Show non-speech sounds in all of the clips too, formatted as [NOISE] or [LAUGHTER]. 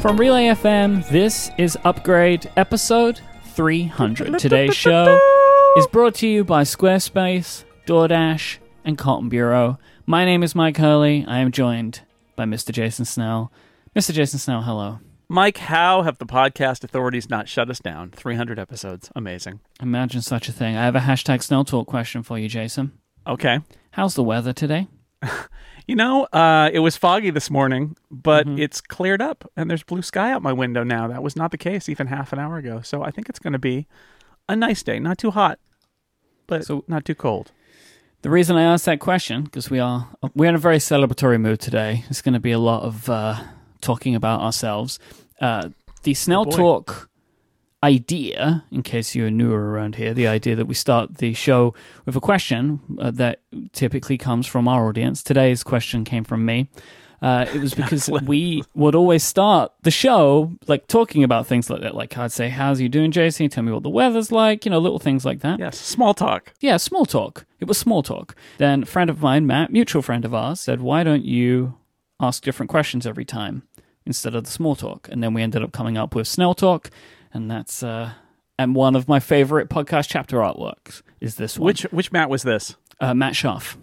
From Relay FM, this is Upgrade episode 300. Today's show is brought to you by Squarespace, DoorDash, and Cotton Bureau. My name is Mike Hurley. I am joined by Mr. Jason Snell. Mr. Jason Snell, hello. Mike, how have the podcast authorities not shut us down? 300 episodes. Amazing. Imagine such a thing. I have a hashtag Snell Talk question for you, Jason. Okay. How's the weather today? [LAUGHS] You know, uh, it was foggy this morning, but Mm-hmm. it's cleared up and there's blue sky out my window now. That was not the case even half an hour ago. So I think it's going to be a nice day. Not too hot, but So- not too cold. The reason I asked that question because we are we're in a very celebratory mood today. It's going to be a lot of uh, talking about ourselves. Uh, the Snell boy. Talk idea, in case you're newer around here, the idea that we start the show with a question uh, that typically comes from our audience. Today's question came from me. Uh, it was [LAUGHS] because we would always start the show like talking about things like that. Like I'd say, "How's you doing, Jason? Tell me what the weather's like." You know, little things like that. Yes, small talk. Yeah, small talk. It was small talk. Then a friend of mine, Matt, mutual friend of ours, said, "Why don't you ask different questions every time instead of the small talk?" And then we ended up coming up with Snell Talk, and that's uh, and one of my favorite podcast chapter artworks is this one. Which which Matt was this? uh, Matt Schaff.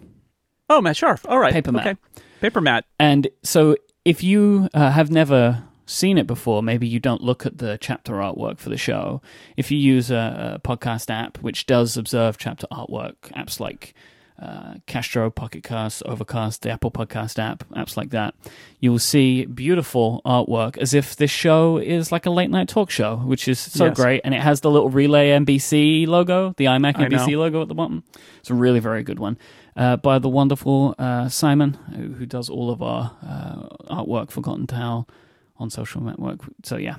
Oh, Matt Sharf. All right. Paper Matt. Okay. Paper Matt. And so, if you uh, have never seen it before, maybe you don't look at the chapter artwork for the show. If you use a, a podcast app which does observe chapter artwork, apps like uh, Castro, Pocket Cast, Overcast, the Apple Podcast app, apps like that, you will see beautiful artwork as if this show is like a late night talk show, which is so Yes. great. And it has the little Relay NBC logo, the iMac NBC logo at the bottom. It's a really very good one uh, by the wonderful uh, Simon, who, who does all of our uh, artwork for Cotton Towel on social network. So yeah,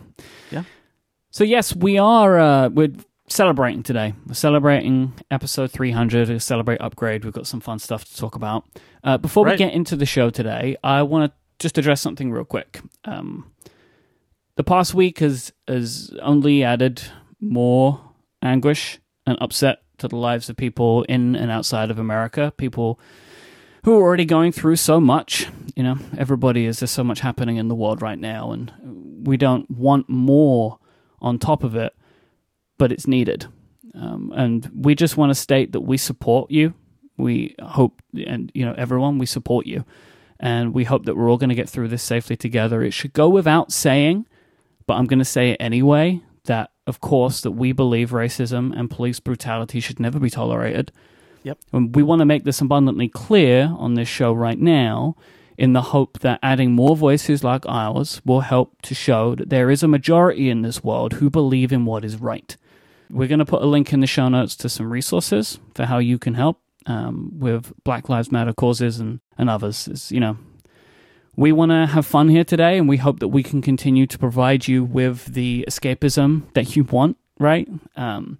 Yeah. So yes, we are uh, we're celebrating today. We're celebrating episode 300. To celebrate upgrade. We've got some fun stuff to talk about. Uh, before we get into the show today, I want to just address something real quick. Um, the past week has has only added more anguish and upset to the lives of people in and outside of America. People who are already going through so much. You know, everybody is there's so much happening in the world right now, and we don't want more on top of it, but it's needed. Um, and we just want to state that we support you. We hope, and you know, everyone, we support you, and we hope that we're all going to get through this safely together. It should go without saying, but I'm going to say it anyway. That of course that we believe racism and police brutality should never be tolerated. Yep. And we want to make this abundantly clear on this show right now in the hope that adding more voices like ours will help to show that there is a majority in this world who believe in what is right. We're going to put a link in the show notes to some resources for how you can help um, with Black Lives Matter causes and, and others. It's, you know, we want to have fun here today, and we hope that we can continue to provide you with the escapism that you want, right? Um,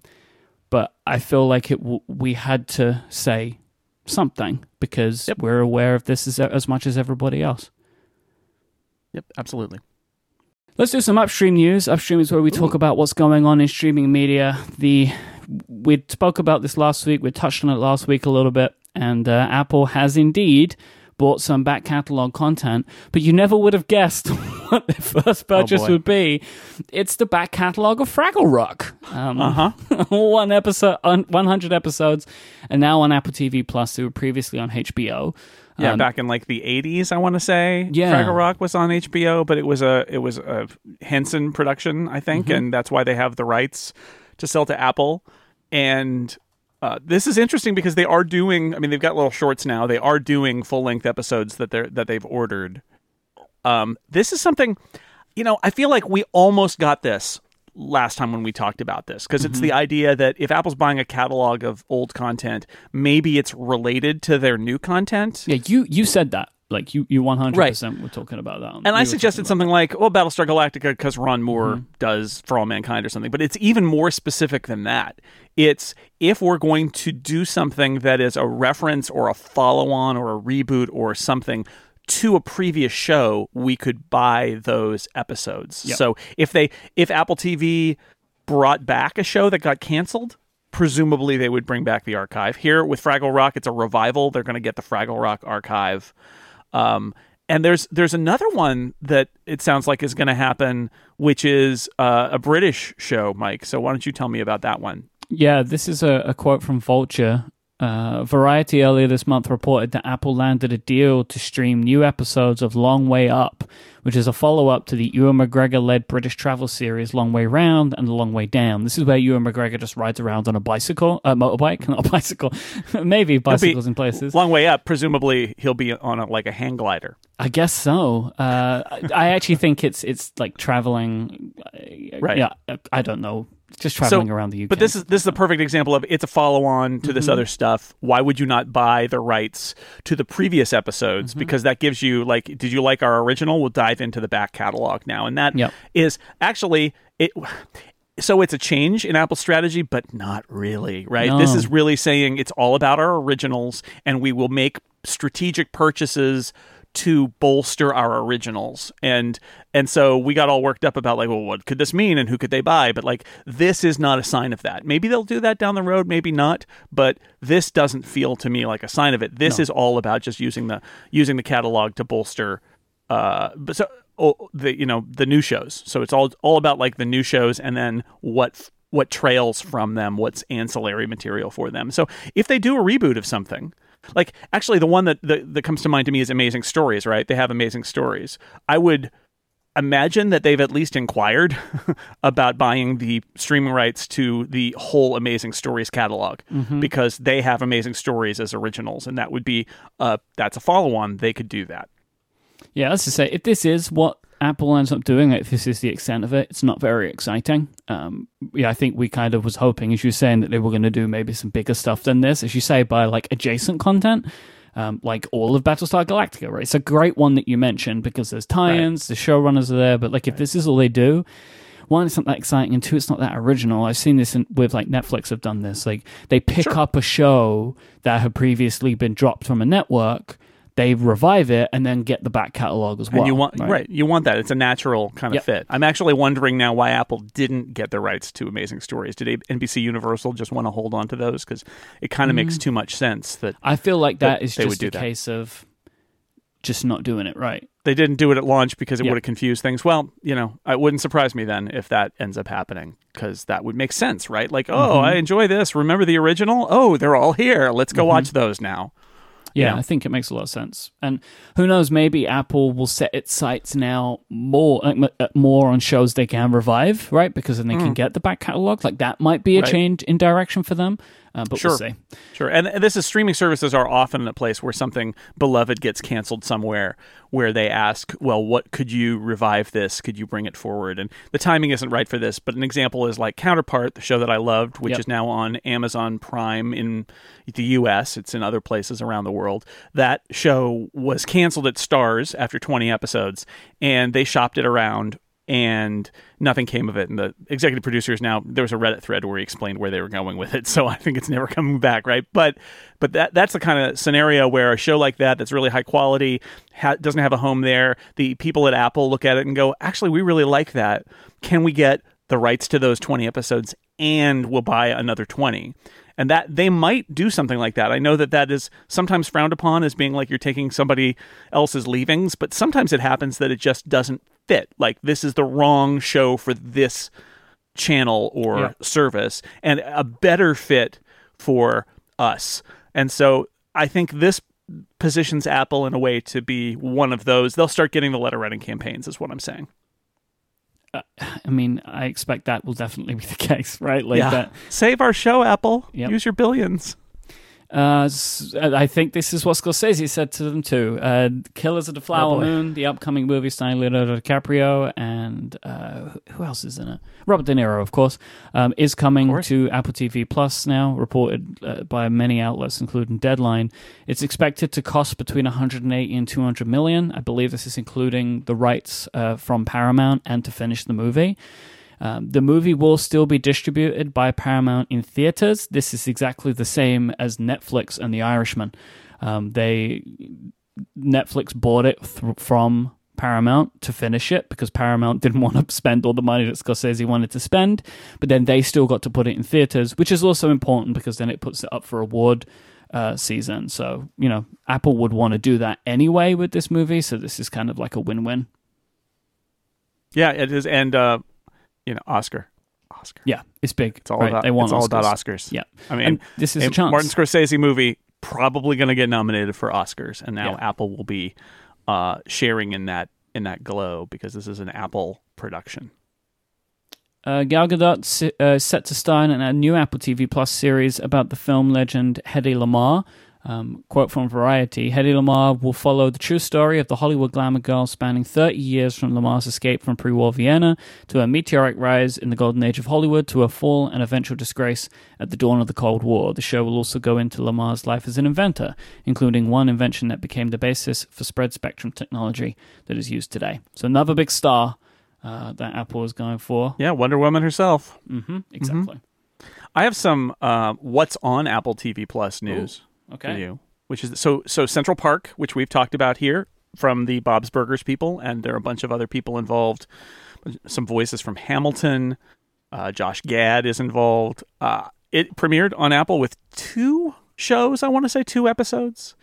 but I feel like it w- we had to say something because Yep. we're aware of this as, as much as everybody else. Yep, absolutely. Let's do some upstream news. Upstream is where we talk about what's going on in streaming media. The we spoke about this last week. We touched on it last week a little bit, and uh, Apple has indeed bought some back catalog content. But you never would have guessed [LAUGHS] what their first purchase boy. would be. It's the back catalog of Fraggle Rock. Um, Uh huh. [LAUGHS] one episode, 100 episodes, and now on Apple TV Plus. They were previously on HBO. Yeah, Um, back in like the '80s, I want to say. Yeah. Fraggle Rock was on HBO, but it was a it was a Henson production, I think, Mm-hmm. and that's why they have the rights to sell to Apple. And uh, this is interesting because they are doing. I mean, they've got little shorts now. They are doing full length episodes that they're that they've ordered. Um, this is something, you know, I feel like we almost got this last time when we talked about this because it's the idea that if Apple's buying a catalog of old content, maybe it's related to their new content. Yeah, you you said that. Like you you 100% were talking about that. And I suggested something like, well, Battlestar Galactica because Ron Moore Mm-hmm. does For All Mankind or something. But it's even more specific than that. It's if we're going to do something that is a reference or a follow on or a reboot or something to a previous show, we could buy those episodes. Yep. So if they if Apple TV brought back a show that got canceled, presumably they would bring back the archive. Here with Fraggle Rock, it's a revival. They're going to get the Fraggle Rock archive. Um, and there's there's another one that it sounds like is going to happen, which is uh, a British show, Mike. So why don't you tell me about that one? Yeah, this is a, a quote from Vulture. Uh, Variety earlier this month reported that Apple landed a deal to stream new episodes of Long Way Up, which is a follow up to the Ewan McGregor led British travel series Long Way Round and Long Way Down. This is where Ewan McGregor just rides around on a bicycle, a motorbike, [LAUGHS] not a bicycle, [LAUGHS] maybe bicycles in places. Long Way Up, presumably he'll be on a, like a hang glider. I guess so. Uh, I actually think it's it's like traveling. Right. Yeah, I don't know just traveling so, around the UK. But this is this is a perfect example of it's a follow on to mm-hmm. this other stuff. Why would you not buy the rights to the previous episodes? Mm-hmm. Because that gives you like, did you like our original? We'll dive into the back catalog now, and that yep. is actually it. So it's a change in Apple's strategy, but not really, right? No. This is really saying it's all about our originals, and we will make strategic purchases to bolster our originals. And and so we got all worked up about like well what could this mean and who could they buy? But like this is not a sign of that. Maybe they'll do that down the road maybe not but this doesn't feel to me like a sign of it. This no. is all about just using the using the catalog to bolster uh but so oh, the you know the new shows. So it's all all about like the new shows and then what what trails from them what's ancillary material for them. So if they do a reboot of something like actually, the one that, that that comes to mind to me is Amazing Stories. Right? They have amazing stories. I would imagine that they've at least inquired [LAUGHS] about buying the streaming rights to the whole Amazing Stories catalog mm-hmm. because they have Amazing Stories as originals, and that would be uh that's a follow on. They could do that. Yeah, let's just say if this is what Apple ends up doing, it, this is the extent of it, it's not very exciting. Um, yeah, I think we kind of was hoping, as you were saying, that they were going to do maybe some bigger stuff than this, as you say, by like adjacent content. Um, like all of Battlestar Galactica, right? It's a great one that you mentioned because there's tie-ins, right. the showrunners are there, but like if this is all they do, one, it's not that exciting, and two, it's not that original. I've seen this in, with like Netflix have done this. Like they pick sure. up a show that had previously been dropped from a network they revive it and then get the back catalog as well. And you want right? right? You want that. It's a natural kind of yep. fit. I'm actually wondering now why Apple didn't get the rights to Amazing Stories. Did NBC Universal just want to hold on to those because it kind of mm. makes too much sense that I feel like that, that is just a that. case of just not doing it right. They didn't do it at launch because it yep. would have confused things. Well, you know, it wouldn't surprise me then if that ends up happening because that would make sense, right? Like, oh, mm-hmm. I enjoy this. Remember the original? Oh, they're all here. Let's go mm-hmm. watch those now. Yeah, I think it makes a lot of sense. And who knows, maybe Apple will set its sights now more like, uh, more on shows they can revive, right? Because then they mm. can get the back catalog. Like that might be a right. change in direction for them. Uh, but sure. we'll. Sure. And this is streaming services are often a place where something beloved gets canceled somewhere where they ask, well, what could you revive this? Could you bring it forward? And the timing isn't right for this, but an example is like Counterpart, the show that I loved, which yep. is now on Amazon Prime in the US. It's in other places around the world. That show was canceled at Starz after 20 episodes, and they shopped it around and nothing came of it. And the executive producers now there was a Reddit thread where he explained where they were going with it. [LAUGHS] So I think it's never coming back, right? But but that that's the kind of scenario where a show like that that's really high quality ha- doesn't have a home there. The people at Apple look at it and go, actually, we really like that. Can we get the rights to those twenty episodes and we'll buy another twenty? And that they might do something like that. I know that that is sometimes frowned upon as being like you're taking somebody else's leavings, but sometimes it happens that it just doesn't fit. Like this is the wrong show for this channel or yeah. service and a better fit for us. And so I think this positions Apple in a way to be one of those. They'll start getting the letter writing campaigns, is what I'm saying. [SIGHS] I mean, I expect that will definitely be the [LAUGHS] case, right? Like yeah. that. Save our show, Apple. Yep. Use your billions. Uh, I think this is what Scorsese said to them too. Uh, Killers of the Flower oh Moon, the upcoming movie starring Leonardo DiCaprio, and uh, who else is in it? Robert De Niro, of course, um, is coming to Apple TV Plus now, reported uh, by many outlets, including Deadline. It's expected to cost between 180 and 200 million. I believe this is including the rights uh, from Paramount and to finish the movie. Um, the movie will still be distributed by Paramount in theaters. This is exactly the same as Netflix and The Irishman. Um, they Netflix bought it th- from Paramount to finish it because Paramount [LAUGHS] didn't want to spend all the money that Scorsese wanted to spend, but then they still got to put it in theaters, which is also important because then it puts it up for award uh, season. So you know, Apple would want to do that anyway with this movie. So this is kind of like a win-win. Yeah, it is, and uh, you know, Oscar, Oscar. Yeah, it's big. It's all right? about. they want it's all about Oscars. Yeah, I mean, and this is a a chance. Martin Scorsese movie probably going to get nominated for Oscars, and now Yeah. Apple will be uh, sharing in that in that glow because this is an Apple production. Uh, Gal Gadot uh, set to star in a new Apple TV Plus series about the film legend Hedy Lamarr. Um, quote from Variety Hedy Lamarr will follow the true story of the Hollywood glamour girl spanning 30 years from Lamarr's escape from pre war Vienna to her meteoric rise in the golden age of Hollywood to her fall and eventual disgrace at the dawn of the Cold War. The show will also go into Lamarr's life as an inventor, including one invention that became the basis for spread spectrum technology that is used today. So, another big star uh, that Apple is going for. Yeah, Wonder Woman herself. Mm-hmm, exactly. I have some uh, what's on Apple TV Plus news for Okay. you, which is so so Central Park, which we've talked about here from the Bob's Burgers people, and there are a bunch of other people involved. Some voices from Hamilton. Uh, Josh Gad is involved. Uh, it premiered on Apple with two shows. I want to say two episodes.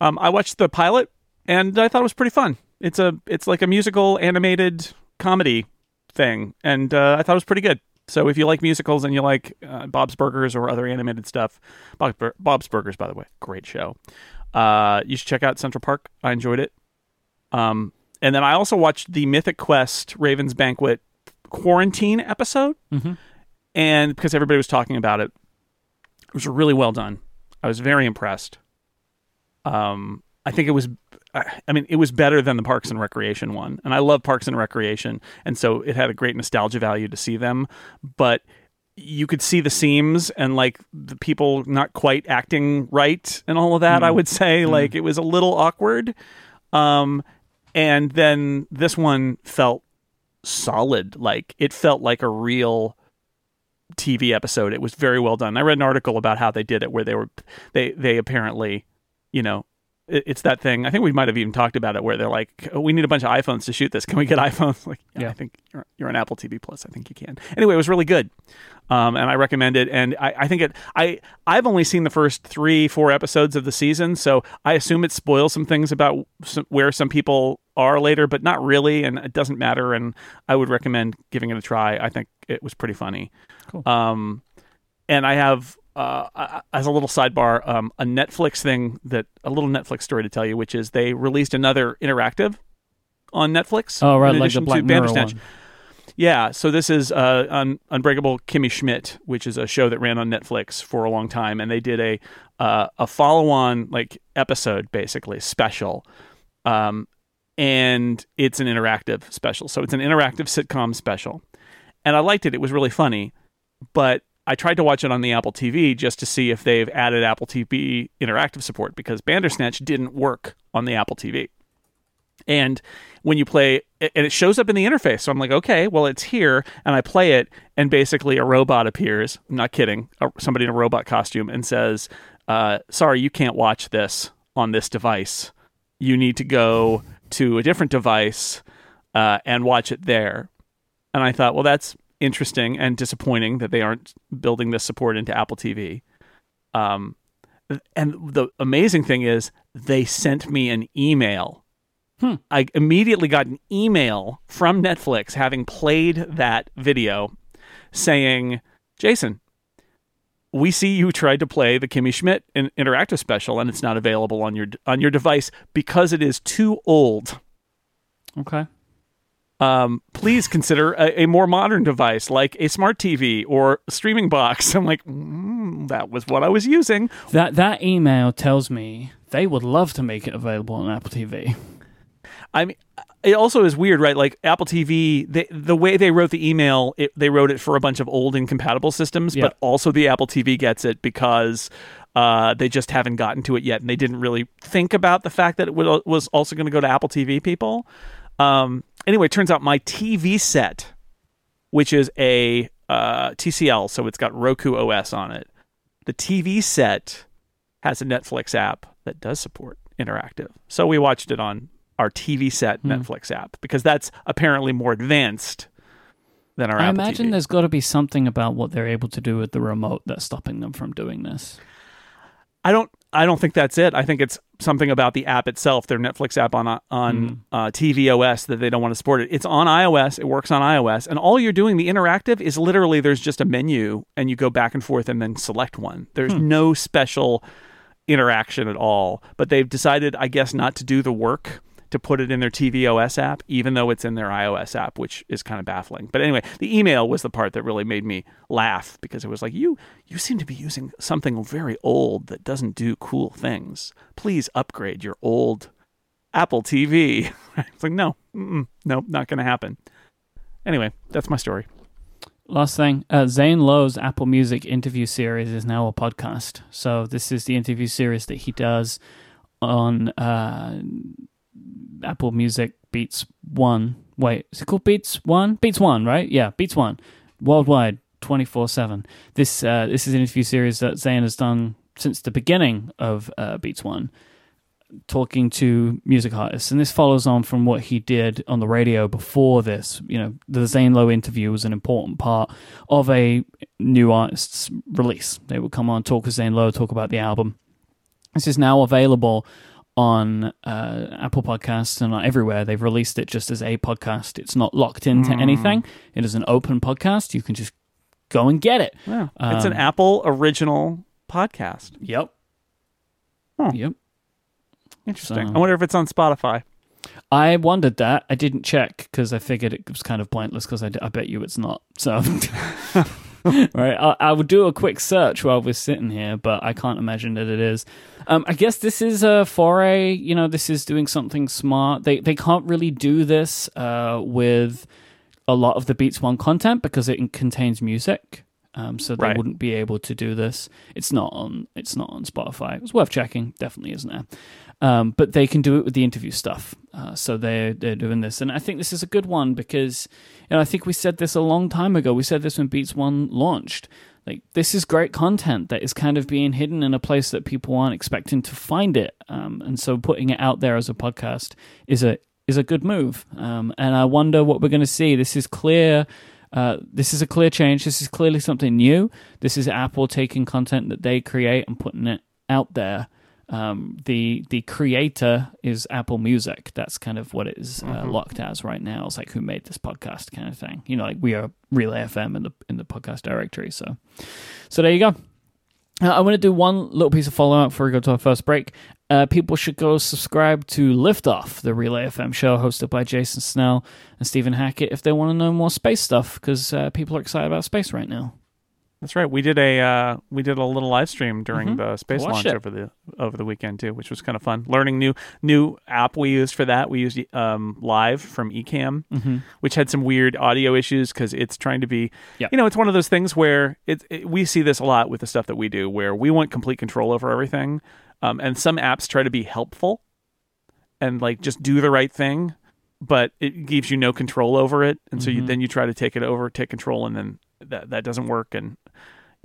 Um, I watched the pilot, and I thought it was pretty fun. It's a it's like a musical animated comedy thing, and uh, I thought it was pretty good. So if you like musicals and you like uh, Bob's Burgers or other animated stuff, Bob, Bur- Bob's Burgers, by the way, great show. Uh, you should check out Central Park. I enjoyed it. Um, and then I also watched the Mythic Quest Ravens Banquet quarantine episode, Mhm. and because everybody was talking about it, it was really well done. I was very impressed. Um, I think it was. I I mean, it was better than the Parks and Recreation one, and I love Parks and Recreation, and so it had a great nostalgia value to see them. But you could see the seams and like the people not quite acting right and all of that. I would say like it was a little awkward. Um, and then this one felt solid. Like it felt like a real TV episode. It was very well done. I read an article about how they did it, where they were they they apparently, you know, it's that thing. I think we might have even talked about it, where they're like, oh, "We need a bunch of iPhones to shoot this. Can we get [LAUGHS] iPhones?" Like, yeah, Yeah. I think you're, you're on Apple TV Plus. I think you can. Anyway, it was really good, um, and I recommend it. And I, I think it. I I've only seen the first three, four episodes of the season, so I assume it spoils some things about some, where some people are later, but not really, and it doesn't matter. And I would recommend giving it a try. I think it was pretty funny. Cool. Um, and I have, uh, as a little sidebar, um, a Netflix thing that a little Netflix story to tell you, which is they released another interactive on Netflix. Oh, right, in like the Black to Mirror one. Yeah, so this is uh, Un- Unbreakable Kimmy Schmidt, which is a show that ran on Netflix for a long time, and they did a uh, a follow on like episode, basically special, um, and it's an interactive special. So it's an interactive sitcom special, and I liked it. It was really funny, but I tried to watch it on the Apple TV just to see if they've added Apple TV interactive support because Bandersnatch didn't work on the Apple TV. And when you play, and it shows up in the interface. So I'm like, okay, well, it's here. And I play it, and basically a robot appears. I'm not kidding. Somebody in a robot costume and says, uh, sorry, you can't watch this on this device. You need to go to a different device uh, and watch it there. And I thought, well, that's interesting and disappointing that they aren't building this support into Apple TV. Um, and the amazing thing is, they sent me an email. Hmm. I immediately got an email from Netflix having played that video saying, Jason, we see you tried to play the Kimmy Schmidt in- interactive special and it's not available on your on your device because it is too old Okay. Um, please consider a, a more modern device like a smart TV or streaming box. [LAUGHS] I'm like, mm, that was what I was using. That that email tells me they would love to make it available on Apple TV. I mean, it also is weird, right? Like Apple TV, they, the way they wrote the email, it, they wrote it for a bunch of old incompatible systems, Yeah. but also the Apple TV gets it because uh, they just haven't gotten to it yet, and they didn't really think about the fact that it was also going to go to Apple TV people. Um, anyway, it turns out my TV set, which is a uh, TCL, so it's got Roku OS on it. The TV set has a Netflix app that does support interactive. So we watched it on our TV set Hmm. Netflix app because that's apparently more advanced than our I Apple imagine TV. there's got to be something about what they're able to do with the remote that's stopping them from doing this. I don't I don't think that's it. I think it's something about the app itself, their Netflix app on on uh, tvOS that they don't want to support it. It's on iOS. It works on iOS, and all you're doing, the interactive, is literally there's just a menu, and you go back and forth and then select one. There's no special interaction at all. But they've decided, I guess, not to do the work to put it in their tvOS app, even though it's in their iOS app, which is kind of baffling. But anyway, the email was the part that really made me laugh because it was like, you you seem to be using something very old that doesn't do cool things. Please upgrade your old Apple TV. [LAUGHS] it's like, no, no, not going to happen. Anyway, that's my story. Last thing, uh, Zane Lowe's Apple Music interview series is now a podcast. So this is the interview series that he does on uh, Apple Music Beats One. Wait, is it called Beats One? Beats One, right? Yeah, Beats One, worldwide, twenty four seven. This uh, this is an interview series that Zane has done since the beginning of uh, Beats One, talking to music artists, and this follows on from what he did on the radio before this. You know, the Zane Lowe interview was an important part of a new artist's release. They would come on, talk with Zane Lowe, talk about the album. This is now available on uh, Apple Podcasts and uh, everywhere. They've released it just as a podcast. It's not locked into hmm. anything. It is an open podcast. You can just go and get it. Yeah, it's an um, Apple original podcast. Yep. Huh. Yep. Interesting. So- I wonder if it's on Spotify. I wondered that. I didn't check because I figured it was kind of pointless because I, d- I bet you it's not. So, [LAUGHS] [LAUGHS] right, I, I would do a quick search while we're sitting here, but I can't imagine that it is. Um, I guess this is a foray. You know, this is doing something smart. They they can't really do this uh, with a lot of the Beats One content because it contains music. Um, so they Right. wouldn't be able to do this. It's not on. It's not on Spotify. It's worth checking. Definitely isn't there. Um, but they can do it with the interview stuff. Uh, so they're they're doing this, and I think this is a good one because you know I think we said this a long time ago. We said this when Beats One launched. Like this is great content that is kind of being hidden in a place that people aren't expecting to find it, um, and so putting it out there as a podcast is a is a good move. Um, and I wonder what we're going to see. This is clear. Uh, this is a clear change. This is clearly something new. This is Apple taking content that they create and putting it out there. Um, the the creator is Apple Music. That's kind of what it is uh, locked as right now. It's like who made this podcast kind of thing. You know, like we are Relay FM in the in the podcast directory. So, so there you go. Uh, I want to do one little piece of follow up before we go to our first break. Uh, people should go subscribe to Liftoff, the Relay FM show hosted by Jason Snell and Stephen Hackett, if they want to know more space stuff, because uh, people are excited about space right now. That's right. We did a uh, we did a little live stream during the space Watched launch it. over the over the weekend too, which was kind of fun. Learning new new app we used for that. We used um, Live from Ecamm, which had some weird audio issues because it's trying to be. Yep. You know, it's one of those things where it, it we see this a lot with the stuff that we do, where we want complete control over everything, um, and some apps try to be helpful and like just do the right thing, but it gives you no control over it, and so you, then you try to take it over, take control, and then that that doesn't work and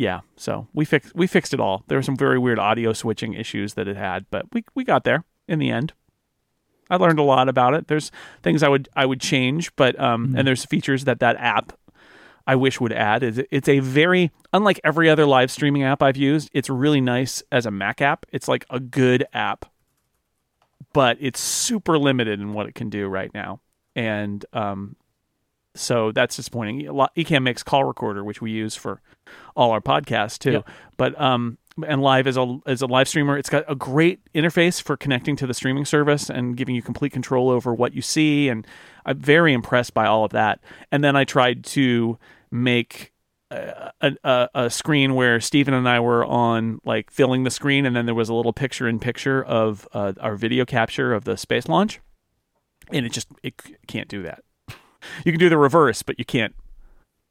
yeah so we fixed we fixed it all. There were some very weird audio switching issues that it had but we we got there in the end. I learned a lot about it. There's things i would i would change but um and there's features that that app i wish would add. It's- it's a very unlike every other live streaming app i've used it's really nice as a mac app. It's like a good app but it's super limited in what it can do right now. And um so that's disappointing. Ecamm makes call recorder, which we use for all our podcasts too. Yep. But um, and live as a as a live streamer, it's got a great interface for connecting to the streaming service and giving you complete control over what you see. And I'm very impressed by all of that. And then I tried to make a, a, a screen where Stephen and I were on like filling the screen, and then there was a little picture in picture of uh, our video capture of the space launch, and it just it can't do that. You can do the reverse, but you can't.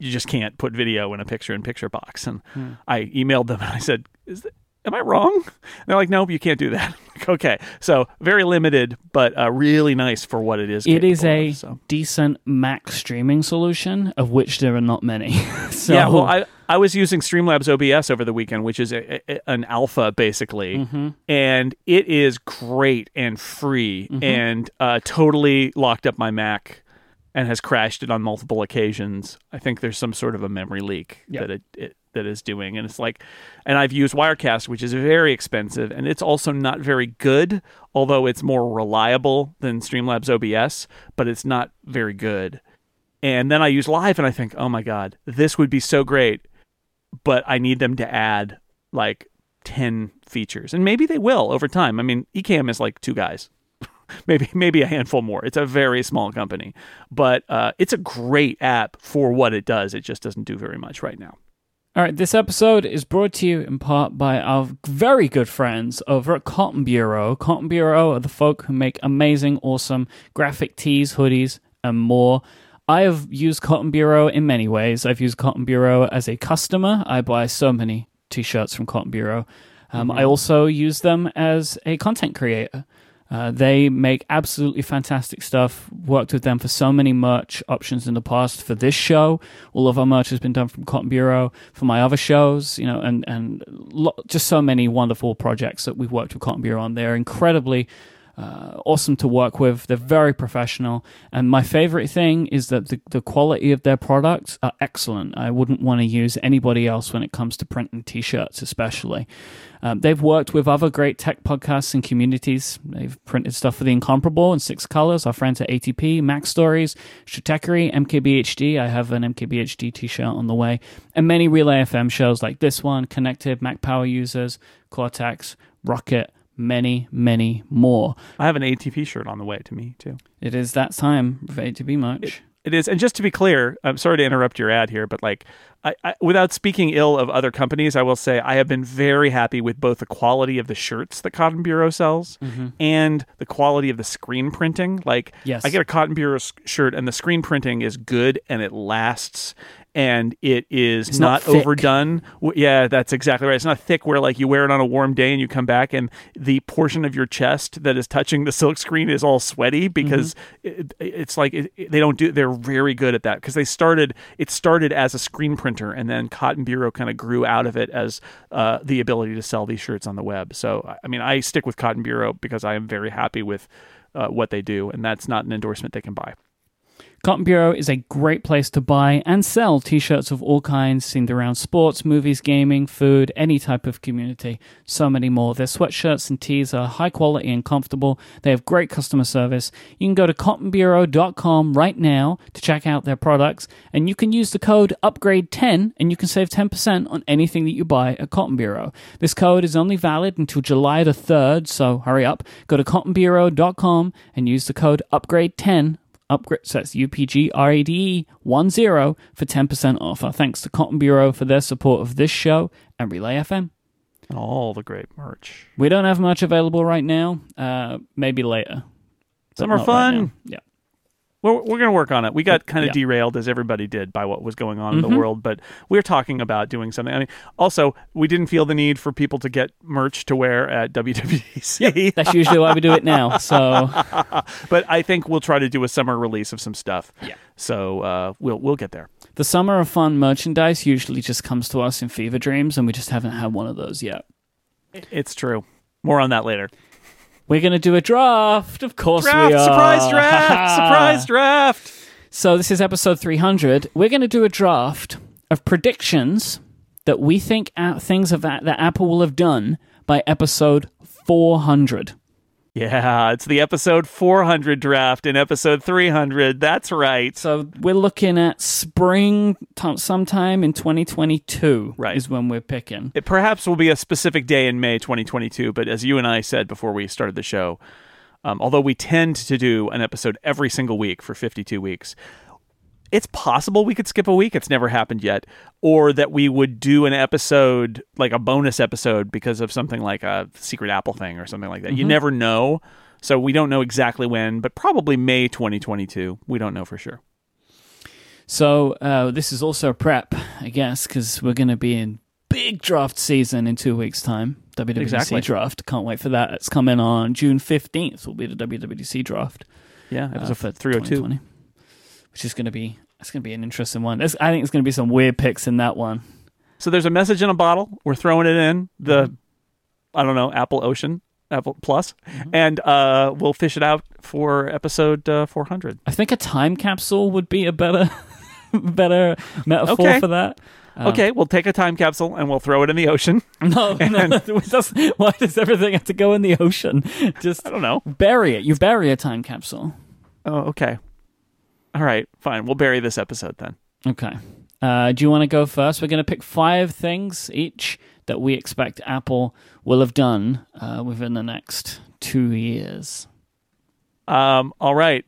You just can't put video in a picture in picture box. And I emailed them [LAUGHS] and I said, "Is that, am I wrong?" And they're like, "Nope, you can't do that." [LAUGHS] Like, okay, so very limited, but uh, really nice for what it is. It is a of, so. decent Mac streaming solution, of which there are not many. [LAUGHS] so, yeah. Well, I I was using Streamlabs OBS over the weekend, which is a, a, an alpha basically, Mm-hmm. and it is great and free, Mm-hmm. and uh, totally locked up my Mac. And has crashed it on multiple occasions. I think there's some sort of a memory leak Yep. that it, it that is doing, and it's like, and I've used Wirecast, which is very expensive, and it's also not very good, although it's more reliable than Streamlabs OBS, but it's not very good. And then I use Live, and I think, oh my god, this would be so great, but I need them to add like ten features, and maybe they will over time. I mean, Ecamm is like two guys [LAUGHS] maybe maybe a handful more. It's a very small company, but uh, it's a great app for what it does. It just doesn't do very much right now. All right, this episode is brought to you in part by our very good friends over at Cotton Bureau. Cotton Bureau are the folk who make amazing, awesome graphic tees, hoodies, and more. I have used Cotton Bureau in many ways. I've used Cotton Bureau as a customer. I buy so many t shirts from Cotton Bureau. Um, mm-hmm. I also use them as a content creator. Uh, they make absolutely fantastic stuff. Worked with them for so many merch options in the past. For this show, all of our merch has been done from Cotton Bureau. For my other shows, you know, and and lo- just so many wonderful projects that we've worked with Cotton Bureau on. They're incredibly uh, awesome to work with. They're very professional. And my favorite thing is that the, the quality of their products are excellent. I wouldn't want to use anybody else when it comes to printing t shirts, especially. Um, they've worked with other great tech podcasts and communities. They've printed stuff for The Incomparable in six colors, our friends at ATP, Mac Stories, Stratechery, MKBHD. I have an MKBHD t shirt on the way. And many Relay FM shows like this one, Connected, Mac Power Users, Cortex, Rocket many, many more. I have an ATP shirt on the way to me too. It is that time for ATP much. It, it is, and just to be clear, I'm sorry to interrupt your ad here, but like, I, I, without speaking ill of other companies, I will say I have been very happy with both the quality of the shirts that Cotton Bureau sells mm-hmm. and the quality of the screen printing. Like, yes. I get a Cotton Bureau shirt, and the screen printing is good and it lasts, and it is it's not, not overdone. Yeah, that's exactly right. It's not thick where like you wear it on a warm day and you come back and the portion of your chest that is touching the [LAUGHS] silk screen is all sweaty because mm-hmm. it, it's like it, they don't do. They're very good at that because they started. It started as a screen printer and then Cotton Bureau kind of grew out of it as uh, the ability to sell these shirts on the web. So I mean, I stick with Cotton Bureau because I am very happy with uh, what they do, and that's not an endorsement they can buy. Cotton Bureau is a great place to buy and sell t shirts of all kinds, themed around sports, movies, gaming, food, any type of community. So many more. Their sweatshirts and tees are high quality and comfortable. They have great customer service. You can go to cottonbureau.com right now to check out their products, and you can use the code UPGRADE10 and you can save 10% on anything that you buy at Cotton Bureau. This code is only valid until July the 3rd, so hurry up. Go to cottonbureau.com and use the code UPGRADE10 upgrade. So that's UPGRADE 10 for 10% off. Our thanks to Cotton Bureau for their support of this show and Relay FM. And all the great merch. We don't have much available right now. Uh, maybe later. Summer fun. Right yeah we're, we're going to work on it. We got kind of yeah. derailed as everybody did by what was going on mm-hmm. in the mm-hmm. world, but we're talking about doing something. I mean, also, we didn't feel the need for people to get merch to wear at [LAUGHS] WWDC. Yep, that's usually why we do it now. So, [LAUGHS] but I think we'll try to do a summer release of some stuff. Yeah. So uh, we'll we'll get there. The summer of fun merchandise usually just comes to us in fever dreams, and we just haven't had one of those yet. It's true. More on that later. We're going to do a draft. Of course draft, we are. Surprise draft. [LAUGHS] surprise draft. So this is episode 300. We're going to do a draft of predictions that we think things that, that Apple will have done by episode 400. Yeah, it's the episode 400 draft in episode 300. That's right. So we're looking at spring t- sometime in 2022 right. is when we're picking. It perhaps will be a specific day in May 2022, but as you and I said before we started the show, um, although we tend to do an episode every single week for 52 weeks, it's possible we could skip a week. It's never happened yet. Or that we would do an episode, like a bonus episode, because of something like a secret Apple thing or something like that. Mm-hmm. You never know. So we don't know exactly when, but probably May 2022. We don't know for sure. So uh, this is also a prep, I guess, because we're going to be in big draft season in two weeks' time. WWDC exactly. draft. Can't wait for that. It's coming on June 15th. Will be the WWDC draft. Yeah, episode uh, 302 which is going to be it's going to be an interesting one. It's, I think it's going to be some weird picks in that one. So there's a message in a bottle. We're throwing it in the mm-hmm. I don't know Apple Ocean. Apple Plus, mm-hmm. and uh, we'll fish it out for episode uh, 400. I think a time capsule would be a better, [LAUGHS] better metaphor okay. for that. okay, we'll take a time capsule and we'll throw it in the ocean. [LAUGHS] No, [LAUGHS] no. That's, why does everything have to go in the ocean? Just I don't know. bury it. You bury a time capsule. Oh, okay. All right, fine. We'll bury this episode then. Okay. Uh, do you want to go first? We're going to pick five things each that we expect Apple will have done uh, within the next two years. Um, all right.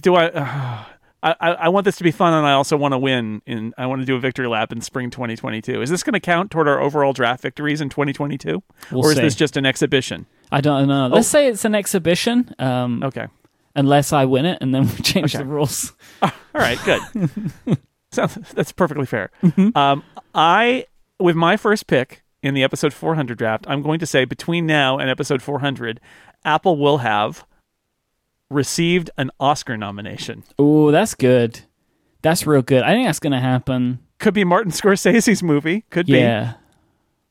Do I, [SIGHS] uh, I? I want this to be fun, and I also want to win. In I want to do a victory lap in spring 2022. Is this going to count toward our overall draft victories in 2022, We'll or is see. this just an exhibition? I don't know. Let's say it's an exhibition, um, Okay. Unless I win it, and then [LAUGHS] we change Okay. the rules. [LAUGHS] All right. Good. [LAUGHS] Sounds that's perfectly fair. Mm-hmm. Um, I with my first pick in the episode 400 draft, I'm going to say between now and episode 400, Apple will have received an Oscar nomination. Oh, that's good. That's real good. I think that's going to happen. Could be Martin Scorsese's movie. Could be. Yeah.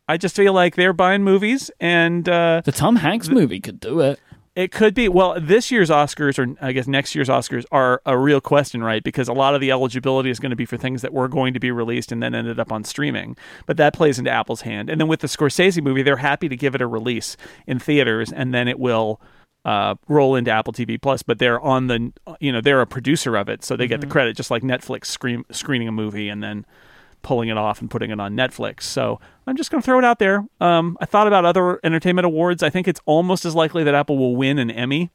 I just feel like they're buying movies, and uh, The Tom Hanks movie could do it. It could be. Well, this year's Oscars, or I guess next year's Oscars, are a real question, right? Because a lot of the eligibility is going to be for things that were going to be released and then ended up on streaming. But that plays into Apple's hand. And then with the Scorsese movie, they're happy to give it a release in theaters, and then it will. Uh, roll into Apple TV Plus, but they're on the, you know, they're a producer of it, so they get the credit, just like Netflix screen, screening a movie and then pulling it off and putting it on Netflix. So I'm just going to throw it out there. Um, I thought about other entertainment awards. I think it's almost as likely that Apple will win an Emmy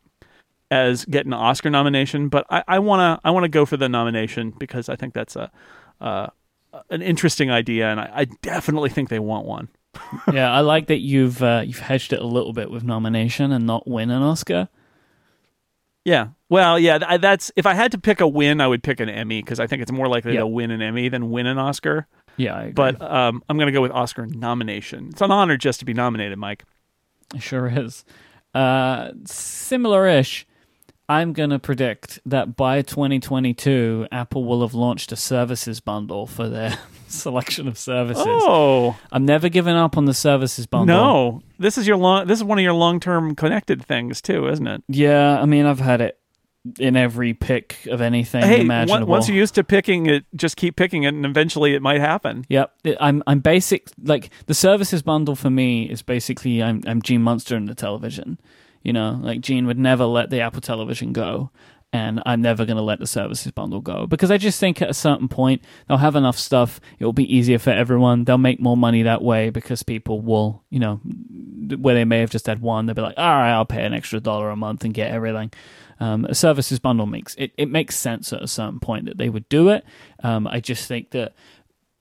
as get an Oscar nomination, but I, I wanna I wanna go for the nomination because I think that's a uh, an interesting idea, and I, I definitely think they want one. [LAUGHS] yeah, I like that you've uh, you've hedged it a little bit with nomination and not win an Oscar. Yeah. Well, yeah, th- that's if I had to pick a win, I would pick an Emmy because I think it's more likely Yeah. to win an Emmy than win an Oscar. Yeah, I agree. But um, I'm going to go with Oscar nomination. It's an honor just to be nominated, Mike. It sure is. Uh, similar-ish. I'm going to predict that by 2022, Apple will have launched a services bundle for their [LAUGHS] [LAUGHS] selection of services. Oh I'm never giving up on the services bundle. no, this is your long. This is one of your long term connected things too, isn't it? Yeah, I mean, I've had it in every pick of anything Hey, imaginable. on- once you're used to picking it, just keep picking it, and eventually it might happen. Yep, I'm I'm basic like the services bundle for me is basically I'm I'm Gene Munster in the television. You know, like Gene would never let the Apple Television go, and I'm never going to let the services bundle go because I just think at a certain point they'll have enough stuff. It'll be easier for everyone. They'll make more money that way because people will, you know, where they may have just had one, they'll be like, all right, I'll pay an extra dollar a month and get everything. Um, a services bundle makes it, it makes sense at a certain point that they would do it. Um, I just think that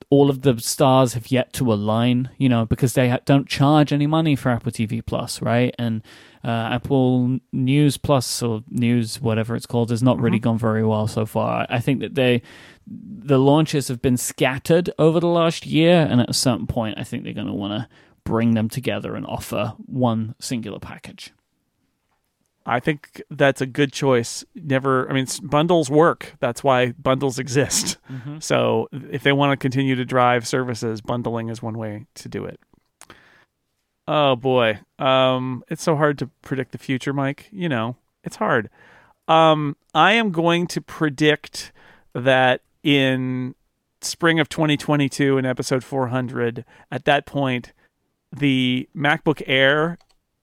all of the stars have yet to align, you know, because they ha- don't charge any money for Apple TV Plus, right? And uh, Apple News Plus or News, whatever it's called, has not really gone very well so far. I think that they, the launches have been scattered over the last year, and at a certain point, I think they're going to want to bring them together and offer one singular package. I think that's a good choice. Never, I mean, bundles work. That's why bundles exist. So if they want to continue to drive services, bundling is one way to do it. Oh boy, um, it's so hard to predict the future, Mike. You know, it's hard. Um, I am going to predict that in spring of 2022, in episode 400, at that point, the MacBook Air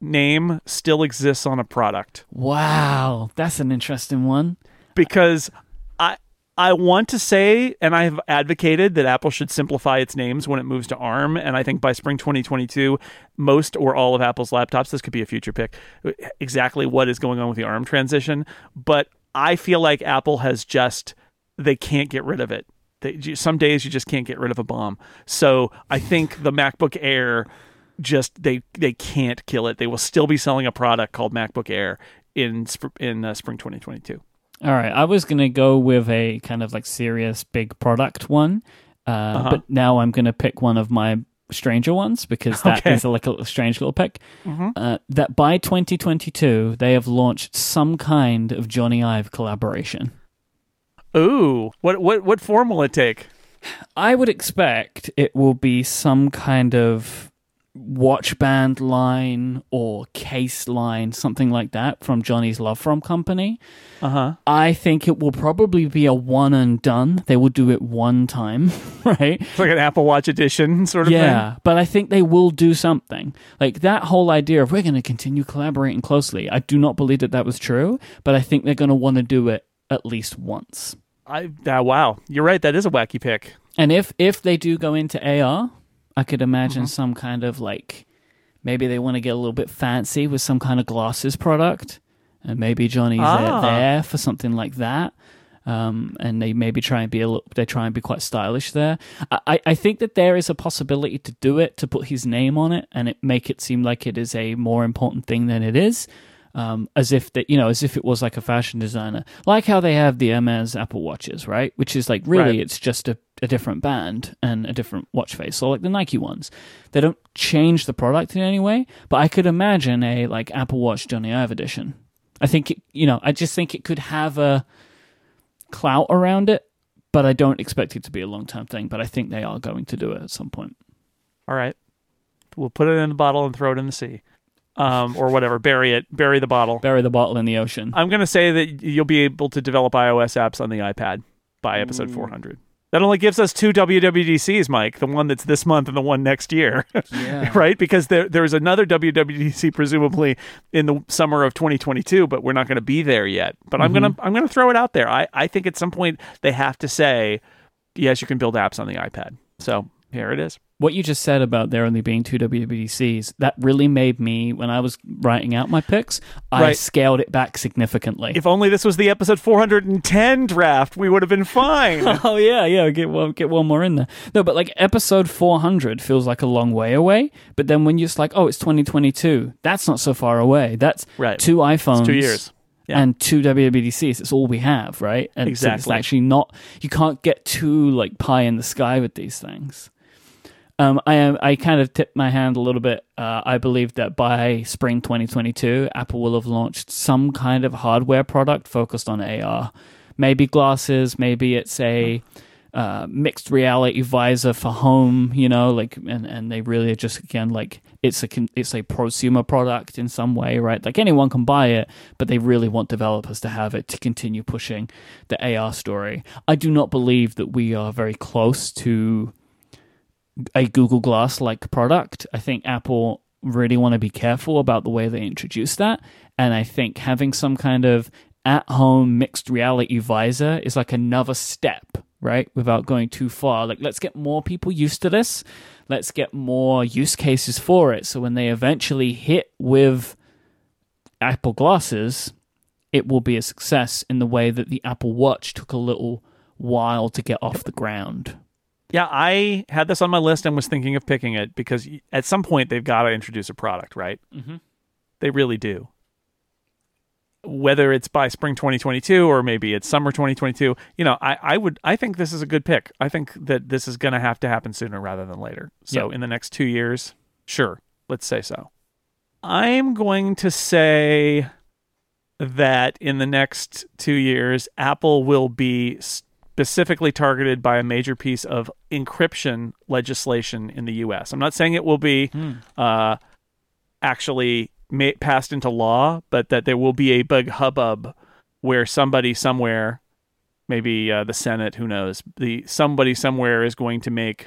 name still exists on a product. Wow, that's an interesting one. because I I want to say and I have advocated that Apple should simplify its names when it moves to ARM and I think by spring 2022 most or all of Apple's laptops this could be a future pick exactly what is going on with the ARM transition. But I feel like Apple has just they can't get rid of it. They, some days you just can't get rid of a bomb. So I think the MacBook Air just they they can't kill it they will still be selling a product called MacBook Air in sp- in uh, spring 2022 All right, I was gonna go with a kind of like serious big product one, uh, Uh-huh. but now I'm gonna pick one of my stranger ones because that is Okay. a, like a strange little pick. Mhm. Uh, that by 2022 they have launched some kind of Jony Ive collaboration. Ooh, what what what form will it take? I would expect it will be some kind of watch band line or case line, something like that from Jony's Love From Company. Uh huh. I think it will probably be a one and done. They will do it one time, [LAUGHS] right? It's like an Apple Watch edition sort of thing. yeah, but I think they will do something. Like that whole idea of we're going to continue collaborating closely. I do not believe that that was true, but I think they're going to want to do it at least once. I uh, wow, you're right. That is a wacky pick. And if if they do go into AR, I could imagine Mm-hmm. some kind of like maybe they want to get a little bit fancy with some kind of glasses product, and maybe Jony's Ah. there, there for something like that. Um, and they maybe try and be a little, they try and be quite stylish there. I, I- I think that there is a possibility to do it to put his name on it and it make it seem like it is a more important thing than it is. Um, as if that you know, as if it was like a fashion designer, like how they have the Hermes Apple watches, right? Which is like really, Right. it's just a, a different band and a different watch face. So like the Nike ones, they don't change the product in any way. But I could imagine a like Apple Watch Jony Ive edition. I think it, you know, I just think it could have a clout around it, but I don't expect it to be a long term thing. But I think they are going to do it at some point. All right, we'll put it in the bottle and throw it in the sea, um, or whatever. Bury it. Bury the bottle. Bury the bottle in the ocean. I'm going to say that you'll be able to develop iOS apps on the iPad by episode 400. That only gives us two WWDCs, Mike. The one that's this month and the one next year, [LAUGHS] Yeah. right? Because there there's another WWDC presumably in the summer of 2022, but we're not going to be there yet. But I'm gonna I'm gonna throw it out there. I I think at some point they have to say, yes, you can build apps on the iPad. So here it is. What you just said about there only being two WWDCs, that really made me, when I was writing out my picks, I Right. scaled it back significantly. If only this was the episode 410 draft, we would have been fine. [LAUGHS] oh yeah, yeah, get one, get one more in there. No, but like episode 400 feels like a long way away. But then when you're just like, oh, it's 2022, that's not so far away. That's Right. two iPhones, two years. Yeah. and two WWDCs. It's all we have, right? And so it's actually not. You can't get too like pie in the sky with these things. Um, I am. I kind of tipped my hand a little bit. Uh, I believe that by spring 2022, Apple will have launched some kind of hardware product focused on AR. Maybe glasses. Maybe it's a uh, mixed reality visor for home. You know, like and and they really just again like it's a it's a prosumer product in some way, right? Like anyone can buy it, but they really want developers to have it to continue pushing the AR story. I do not believe that we are very close to a Google Glass like product. I think Apple really want to be careful about the way they introduce that. And I think having some kind of at home mixed reality visor is like another step, right? Without going too far. Like, let's get more people used to this. Let's get more use cases for it. So when they eventually hit with Apple glasses, it will be a success in the way that the Apple Watch took a little while to get off the ground. Yeah, I had this on my list and was thinking of picking it because at some point they've got to introduce a product, right? Mhm. They really do. Whether it's by spring 2022 or maybe it's summer 2022, you know, I, I would I think this is a good pick. I think that this is going to have to happen sooner rather than later. So Yep. in the next two years, sure, let's say so. I'm going to say that in the next two years, Apple will be specifically targeted by a major piece of encryption legislation in the U.S. I'm not saying it will be uh, actually ma- passed into law, but that there will be a big hubbub where somebody somewhere, maybe uh, the Senate, who knows, the somebody somewhere is going to make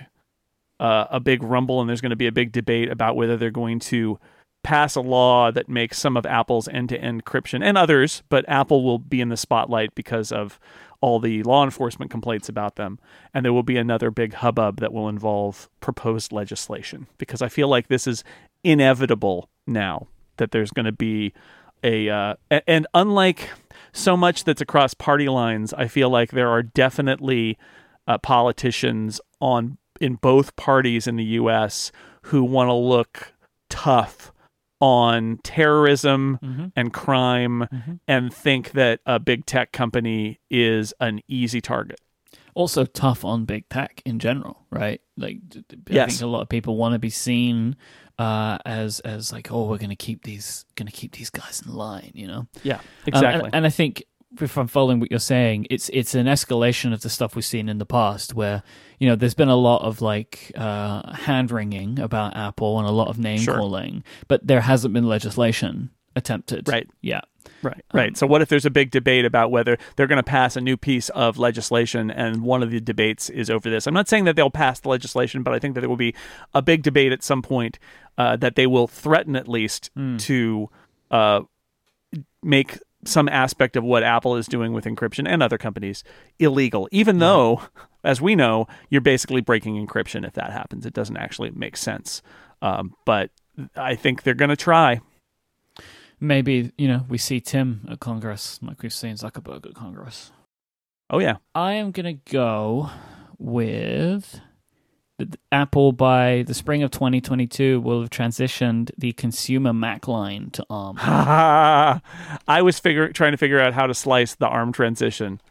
uh, a big rumble, and there's going to be a big debate about whether they're going to pass a law that makes some of Apple's end-to-end encryption and others, but Apple will be in the spotlight because of all the law enforcement complaints about them, and there will be another big hubbub that will involve proposed legislation because I feel like this is inevitable now that there's going to be a uh, and unlike so much that's across party lines, I feel like there are definitely uh, politicians on in both parties in the U.S. who want to look tough on terrorism Mhm. and crime Mhm. and think that a big tech company is an easy target. also tough on big tech in general, right? Like, I Yes. think a lot of people want to be seen uh, as as like, oh, we're going to keep these going to keep these guys in line, you know? Yeah, Um, exactly. and, and I think if I'm following what you're saying, it's it's an escalation of the stuff we've seen in the past, where you know there's been a lot of like uh, hand wringing about Apple and a lot of name Sure. calling, but there hasn't been legislation attempted. Right. Yeah. Right. Right. so what if there's a big debate about whether they're going to pass a new piece of legislation and one of the debates is over this? I'm not saying that they'll pass the legislation, but I think that there will be a big debate at some point uh, that they will threaten at least to uh, make some aspect of what Apple is doing with encryption and other companies illegal, even though, as we know, you're basically breaking encryption if that happens. It doesn't actually make sense. Um, but I think they're going to try. Maybe you know we see Tim at Congress, like we've seen Zuckerberg at Congress. Oh, yeah. I am gonna go with Apple by the spring of 2022 will have transitioned the consumer Mac line to ARM. [LAUGHS] I was figure, trying to figure out how to slice the ARM transition,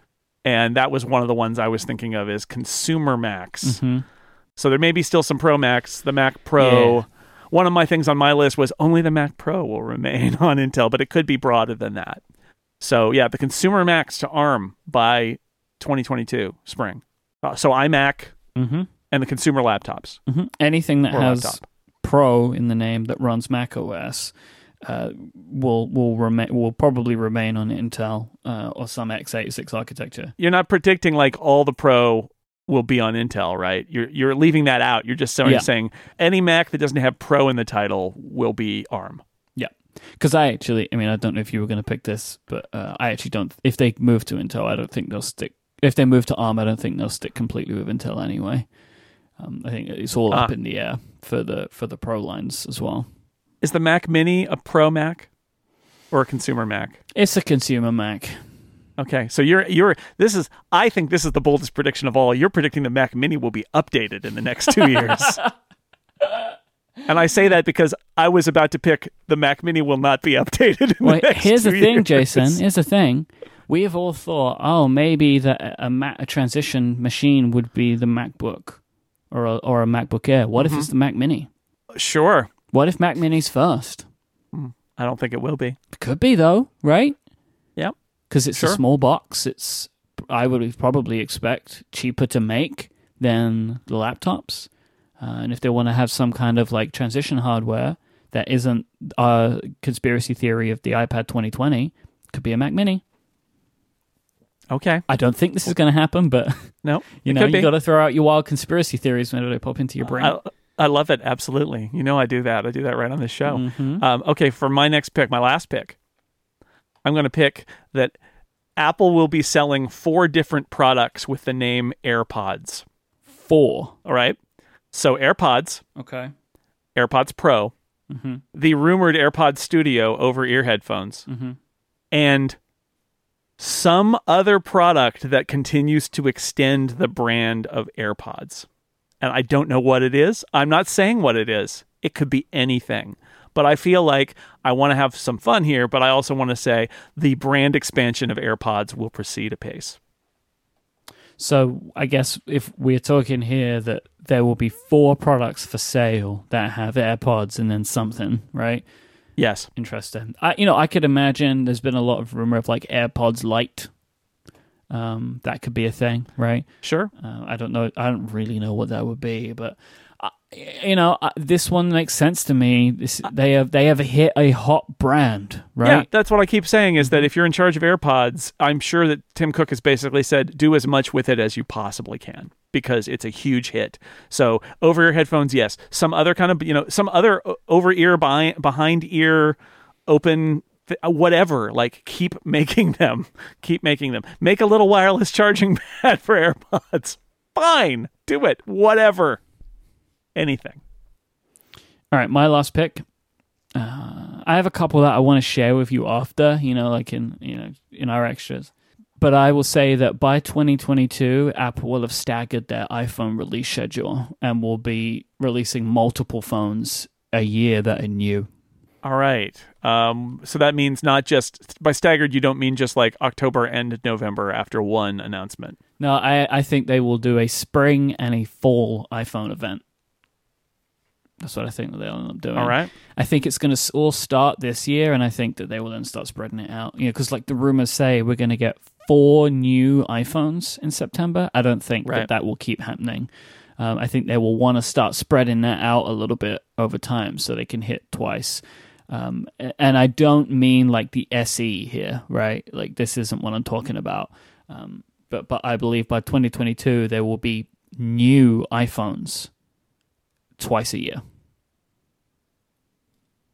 and that was one of the ones I was thinking of as consumer Macs. hmm So there may be still some Pro Macs. The Mac Pro. Yeah. One of my things on my list was only the Mac Pro will remain [LAUGHS] on Intel, but it could be broader than that. So yeah, the consumer Macs to ARM by 2022 spring. Uh, so iMac Mm hmm and the consumer laptops hmm Anything that or has laptop. Pro in the name that runs Mac OS uh, will will remain will probably remain on Intel uh, or some x86 architecture. You're not predicting like all the Pro will be on Intel, right? You're you're leaving that out. You're just saying, Yeah. saying any Mac that doesn't have Pro in the title will be ARM. Yeah, because I actually, I mean, I don't know if you were going to pick this, but uh, I actually don't. If they move to Intel, I don't think they'll stick. If they move to ARM, I don't think they'll stick completely with Intel anyway. Um, I think it's all up Ah. in the air for the for the Pro lines as well. Is the Mac Mini a Pro Mac or a consumer Mac? It's a consumer Mac. Okay, so you're you're this is I think this is the boldest prediction of all. You're predicting the Mac Mini will be updated in the next two years. [LAUGHS] and I say that because I was about to pick the Mac Mini will not be updated. Well, the here's the thing, years. Jason. Here's the thing. We have all thought, oh, maybe that a, a transition machine would be the MacBook or a, or a MacBook Air. What Mm-hmm. if it's the Mac Mini? Sure, What if Mac Mini's first? I don't think it will be. Could be though, right? Yep. Because it's Sure. a small box. It's I would probably expect cheaper to make than the laptops. Uh, and if they want to have some kind of like transition hardware that isn't a conspiracy theory of the iPad 2020, could be a Mac Mini. Okay, I don't think this is going to happen, but [LAUGHS] no, you know you got to throw out your wild conspiracy theories whenever they pop into your brain. I, I love it. Absolutely. You know, I do that. I do that right on this show. Mhm. Um, okay, for my next pick, my last pick, I'm going to pick that Apple will be selling four different products with the name AirPods. Four. All right. So AirPods, Okay. AirPods Pro, hmm the rumored AirPods Studio over ear headphones, hmm and some other product that continues to extend the brand of AirPods. And I don't know what it is. I'm not saying what it is. It could be anything. But I feel like I want to have some fun here, but I also want to say the brand expansion of AirPods will proceed apace. So I guess if we're talking here that there will be four products for sale that have AirPods and then something, right? Yes. Interesting. I, you know, I could imagine there's been a lot of rumor of like AirPods Lite. Um, that could be a thing, right? Sure. Uh, I don't know. I don't really know what that would be, but you know, uh, this one makes sense to me. This, they have they have hit a hot brand, right? Yeah, that's what I keep saying is that if you're in charge of AirPods, I'm sure that Tim Cook has basically said do as much with it as you possibly can because it's a huge hit. So over ear headphones, yes. Some other kind of, you know, some other over ear, behind ear, open, th- uh, whatever. Like keep [LAUGHS] making them. Keep making them. Make a little wireless charging [LAUGHS] pad for AirPods. Fine. Do it. Whatever. Anything. All right, my last pick. Uh, I have a couple that I want to share with you after, you know, like in you know in our extras. But I will say that by 2022, Apple will have staggered their iPhone release schedule and will be releasing multiple phones a year that are new. All right. Um, so that means not just by staggered, you don't mean just like October and November after one announcement. No, I I think they will do a spring and a fall iPhone event. That's what I think that they'll end up doing. All right. I think it's going to all start this year, and I think that they will then start spreading it out. You know, because like the rumors say, we're going to get four new iPhones in September. I don't think Right. that that will keep happening. Um, I think they will want to start spreading that out a little bit over time, so they can hit twice. Um, and I don't mean like the SE here, right? Like this isn't what I'm talking about. Um, but but I believe by 2022 there will be new iPhones twice a year.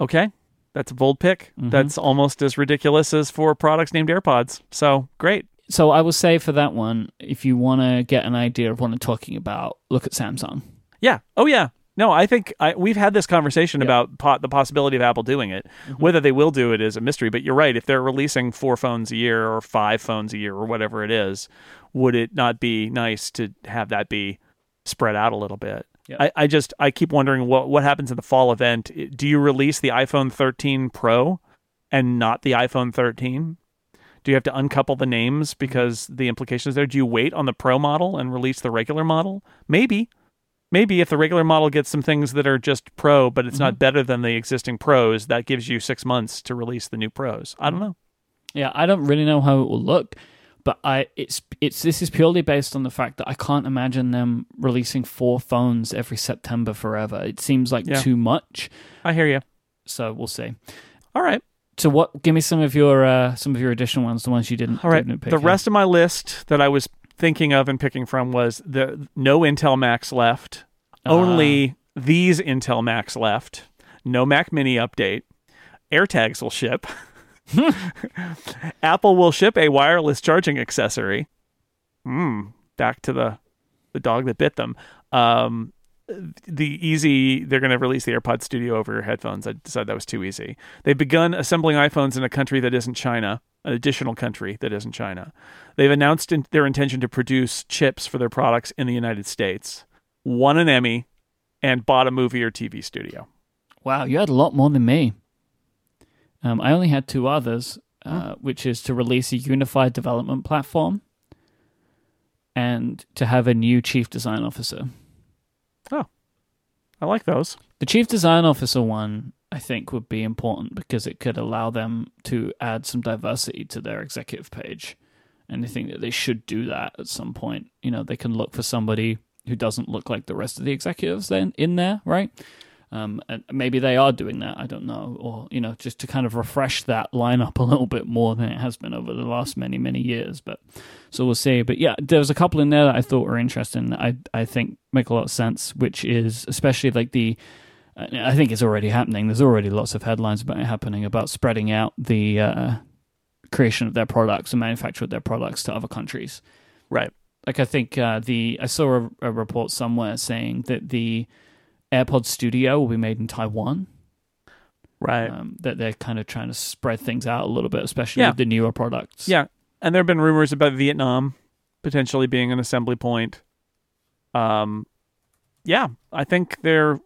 Okay. That's a bold pick. Mhm. That's almost as ridiculous as for products named AirPods. So great. So I will say for that one, if you want to get an idea of what I'm talking about, look at Samsung. Yeah. Oh, yeah. No, I think I, we've had this conversation Yeah. about po- the possibility of Apple doing it. Whether they will do it is a mystery. But you're right. If they're releasing four phones a year or five phones a year or whatever it is, would it not be nice to have that be spread out a little bit? Yeah. I, I just I keep wondering what what happens in the fall event. Do you release the iPhone 13 Pro and not the iPhone 13? Do you have to uncouple the names mm-hmm. because the implications there? Do you wait on the Pro model and release the regular model? Maybe. Maybe if the regular model gets some things that are just Pro, but it's not mm-hmm. better than the existing Pros, that gives you six months to release the new Pros. I don't know. Yeah, I don't really know how it will look, but I it's it's this is purely based on the fact that I can't imagine them releasing four phones every September forever. It seems like Yeah. too much. I hear you. So we'll see. All right. So what? Give me some of your uh, some of your additional ones, the ones you didn't. All right. didn't pick The rest of my list that I was thinking of and picking from was the no Intel Macs left, Ah. only these Intel Macs left, no Mac Mini update. AirTags will ship. [LAUGHS] [LAUGHS] Apple will ship a wireless charging accessory. Hmm. Back to the the dog that bit them. Um, the easy they're going to release the AirPod Studio over headphones. I decided that was too easy. They've begun assembling iPhones in a country that isn't China, an additional country that isn't China. They've announced in, their intention to produce chips for their products in the United States, won an Emmy, and bought a movie or TV studio. Wow, you had a lot more than me. Um, I only had two others, uh, which is to release a unified development platform and to have a new chief design officer. Oh, I like those. The chief design officer one, I think, would be important because it could allow them to add some diversity to their executive page. And I think that they should do that at some point. You know, they can look for somebody who doesn't look like the rest of the executives then in there, right? Um, and maybe they are doing that. I don't know, or you know, just to kind of refresh that lineup [LAUGHS] a little bit more than it has been over the last many many years. But so we'll see. But yeah, there was a couple in there that I thought were interesting. that I I think make a lot of sense, which is especially like the. I think it's already happening. There's already lots of headlines about it happening about spreading out the uh, creation of their products and manufacture of their products to other countries Right. like I think uh, the I saw a, a report somewhere saying that the AirPod Studio will be made in Taiwan. Right. Um, that they're kind of trying to spread things out a little bit, especially Yeah. with the newer products. Yeah, and there have been rumors about Vietnam potentially being an assembly point. Um, yeah, I think they're,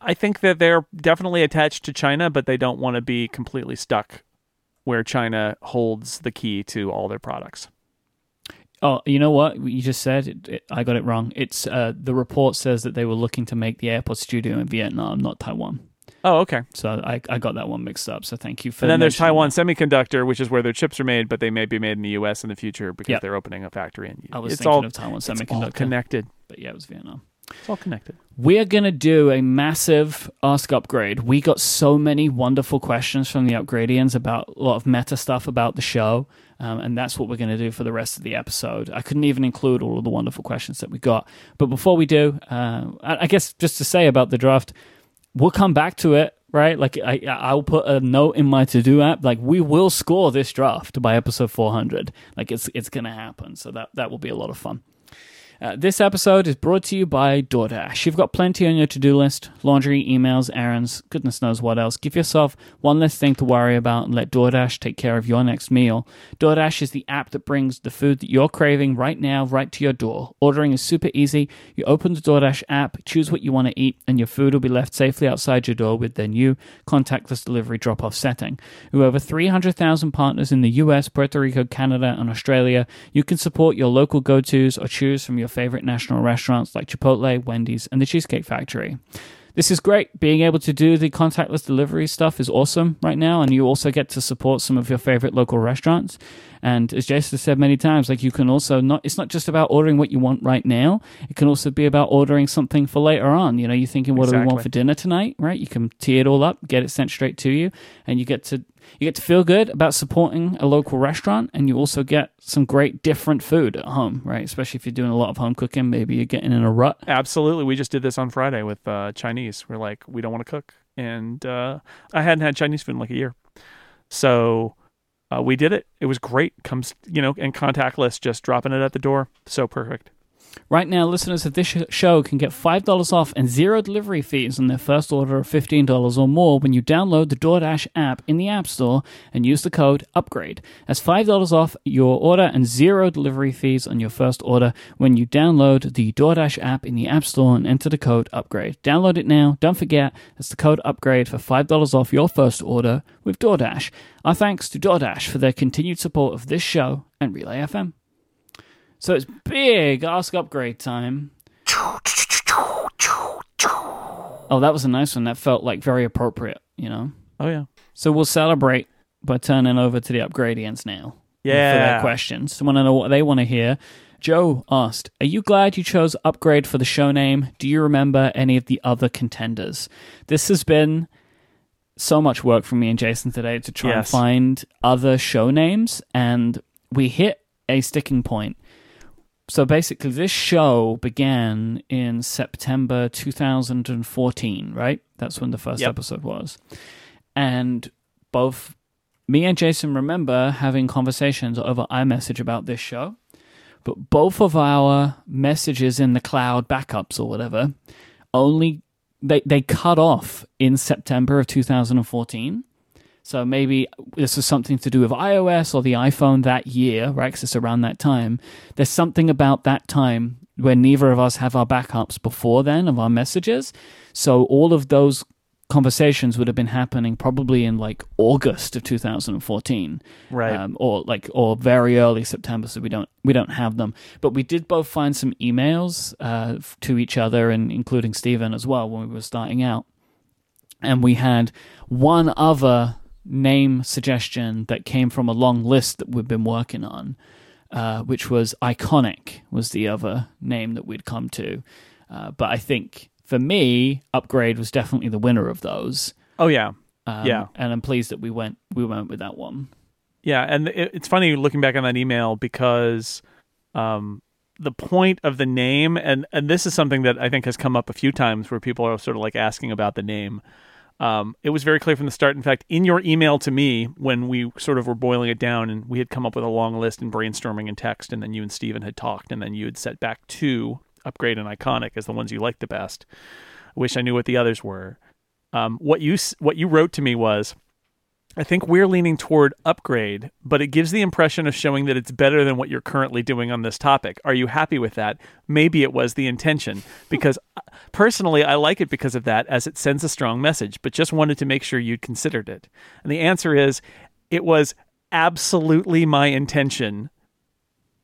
I think that they're definitely attached to China, but they don't want to be completely stuck where China holds the key to all their products. Oh, you know what you just said? It, it, I got it wrong. It's uh, the report says that they were looking to make the AirPod Studio in Vietnam, not Taiwan. Oh, okay. So I, I got that one mixed up. So thank you for. And then there's Taiwan Semiconductor, which is where their chips are made, but they may be made in the U.S. in the future because Yep. they're opening a factory in. I was it's thinking all, of Taiwan Semiconductor, connected. but yeah, it was Vietnam. It's all connected. We're going to do a massive Ask Upgrade. We got so many wonderful questions from the Upgradians about a lot of meta stuff about the show, um, and that's what we're going to do for the rest of the episode. I couldn't even include all of the wonderful questions that we got. But before we do, uh, I guess just to say about the draft, we'll come back to it. Right, like I, I'll put a note in my to-do app. Like we will score this draft by episode 400. Like it's it's gonna happen. So that that will be a lot of fun. Uh, this episode is brought to you by DoorDash. You've got plenty on your to do list laundry, emails, errands, goodness knows what else. Give yourself one less thing to worry about and let DoorDash take care of your next meal. DoorDash is the app that brings the food that you're craving right now right to your door. Ordering is super easy. You open the DoorDash app, choose what you want to eat, and your food will be left safely outside your door with their new contactless delivery drop off setting. With over 300,000 partners in the US, Puerto Rico, Canada, and Australia, you can support your local go tos or choose from your favorite national restaurants like Chipotle, Wendy's, and the Cheesecake Factory. this is great. Being able to do the contactless delivery stuff is awesome right now, and you also get to support some of your favorite local restaurants. And as Jason said many times, like you can also not, it's not just about ordering what you want right now. It can also be about ordering something for later on. You know, you're thinking, what do we want for dinner tonight, right? You can tee it all up, get it sent straight to you, and you get to, you get to feel good about supporting a local restaurant, and you also get some great different food at home, right? Especially if you're doing a lot of home cooking, maybe you're getting in a rut. Absolutely. We just did this on Friday with uh, Chinese. We're like, we don't want to cook. And uh, I hadn't had Chinese food in like a year. So uh, we did it. It was great. Comes, you know, and contactless, just dropping it at the door. So perfect. Right now, listeners of this sh- show can get $5 off and zero delivery fees on their first order of $15 or more when you download the DoorDash app in the App Store and use the code UPGRADE. That's $5 off your order and zero delivery fees on your first order when you download the DoorDash app in the App Store and enter the code UPGRADE. Download it now. Don't forget, that's the code UPGRADE for $5 off your first order with DoorDash. Our thanks to DoorDash for their continued support of this show and Relay FM. So it's big Ask Upgrade time. Oh, that was a nice one. That felt like very appropriate, you know? Oh, yeah. So we'll celebrate by turning over to the upgradians now. For their Yeah. questions. I want to know what they want to hear. Joe asked, Are you glad you chose Upgrade for the show name? Do you remember any of the other contenders? This has been so much work for me and Jason today to try and find other show names, and we hit a sticking point. So basically, this show began in September 2014, right? That's when the first Yep. episode was. And both me and Jason remember having conversations over iMessage about this show, but both of our messages in the cloud backups or whatever only they they cut off in September of 2014. So maybe this is something to do with iOS or the iPhone that year, right? 'Cause it's around that time. There's something about that time where neither of us have our backups before then of our messages. So all of those conversations would have been happening probably in like August of 2014 Right. um, or like or very early September, so we don't we don't have them. But we did both find some emails uh, to each other, and including Stephen as well when we were starting out. And we had one other name suggestion that came from a long list that we've been working on, uh, which was iconic was the other name that we'd come to. Uh, but I think for me, upgrade was definitely the winner of those. oh, yeah. Um, Yeah. and I'm pleased that we went we went with that one. Yeah, and it, it's funny looking back on that email because um, the point of the name, and and this is something that I think has come up a few times where people are sort of like asking about the name. Um, it was very clear from the start. In fact, in your email to me, when we sort of were boiling it down, and we had come up with a long list and brainstorming and text, and then you and Stephen had talked, and then you had set back two upgrade and iconic as the ones you liked the best. I wish I knew what the others were. Um, what you what you wrote to me was, I think we're leaning toward upgrade, but it gives the impression of showing that it's better than what you're currently doing on this topic. Are you happy with that? Maybe it was the intention because [LAUGHS] uh, personally I like it because of that as it sends a strong message, but just wanted to make sure you'd considered it. And the answer is it was absolutely my intention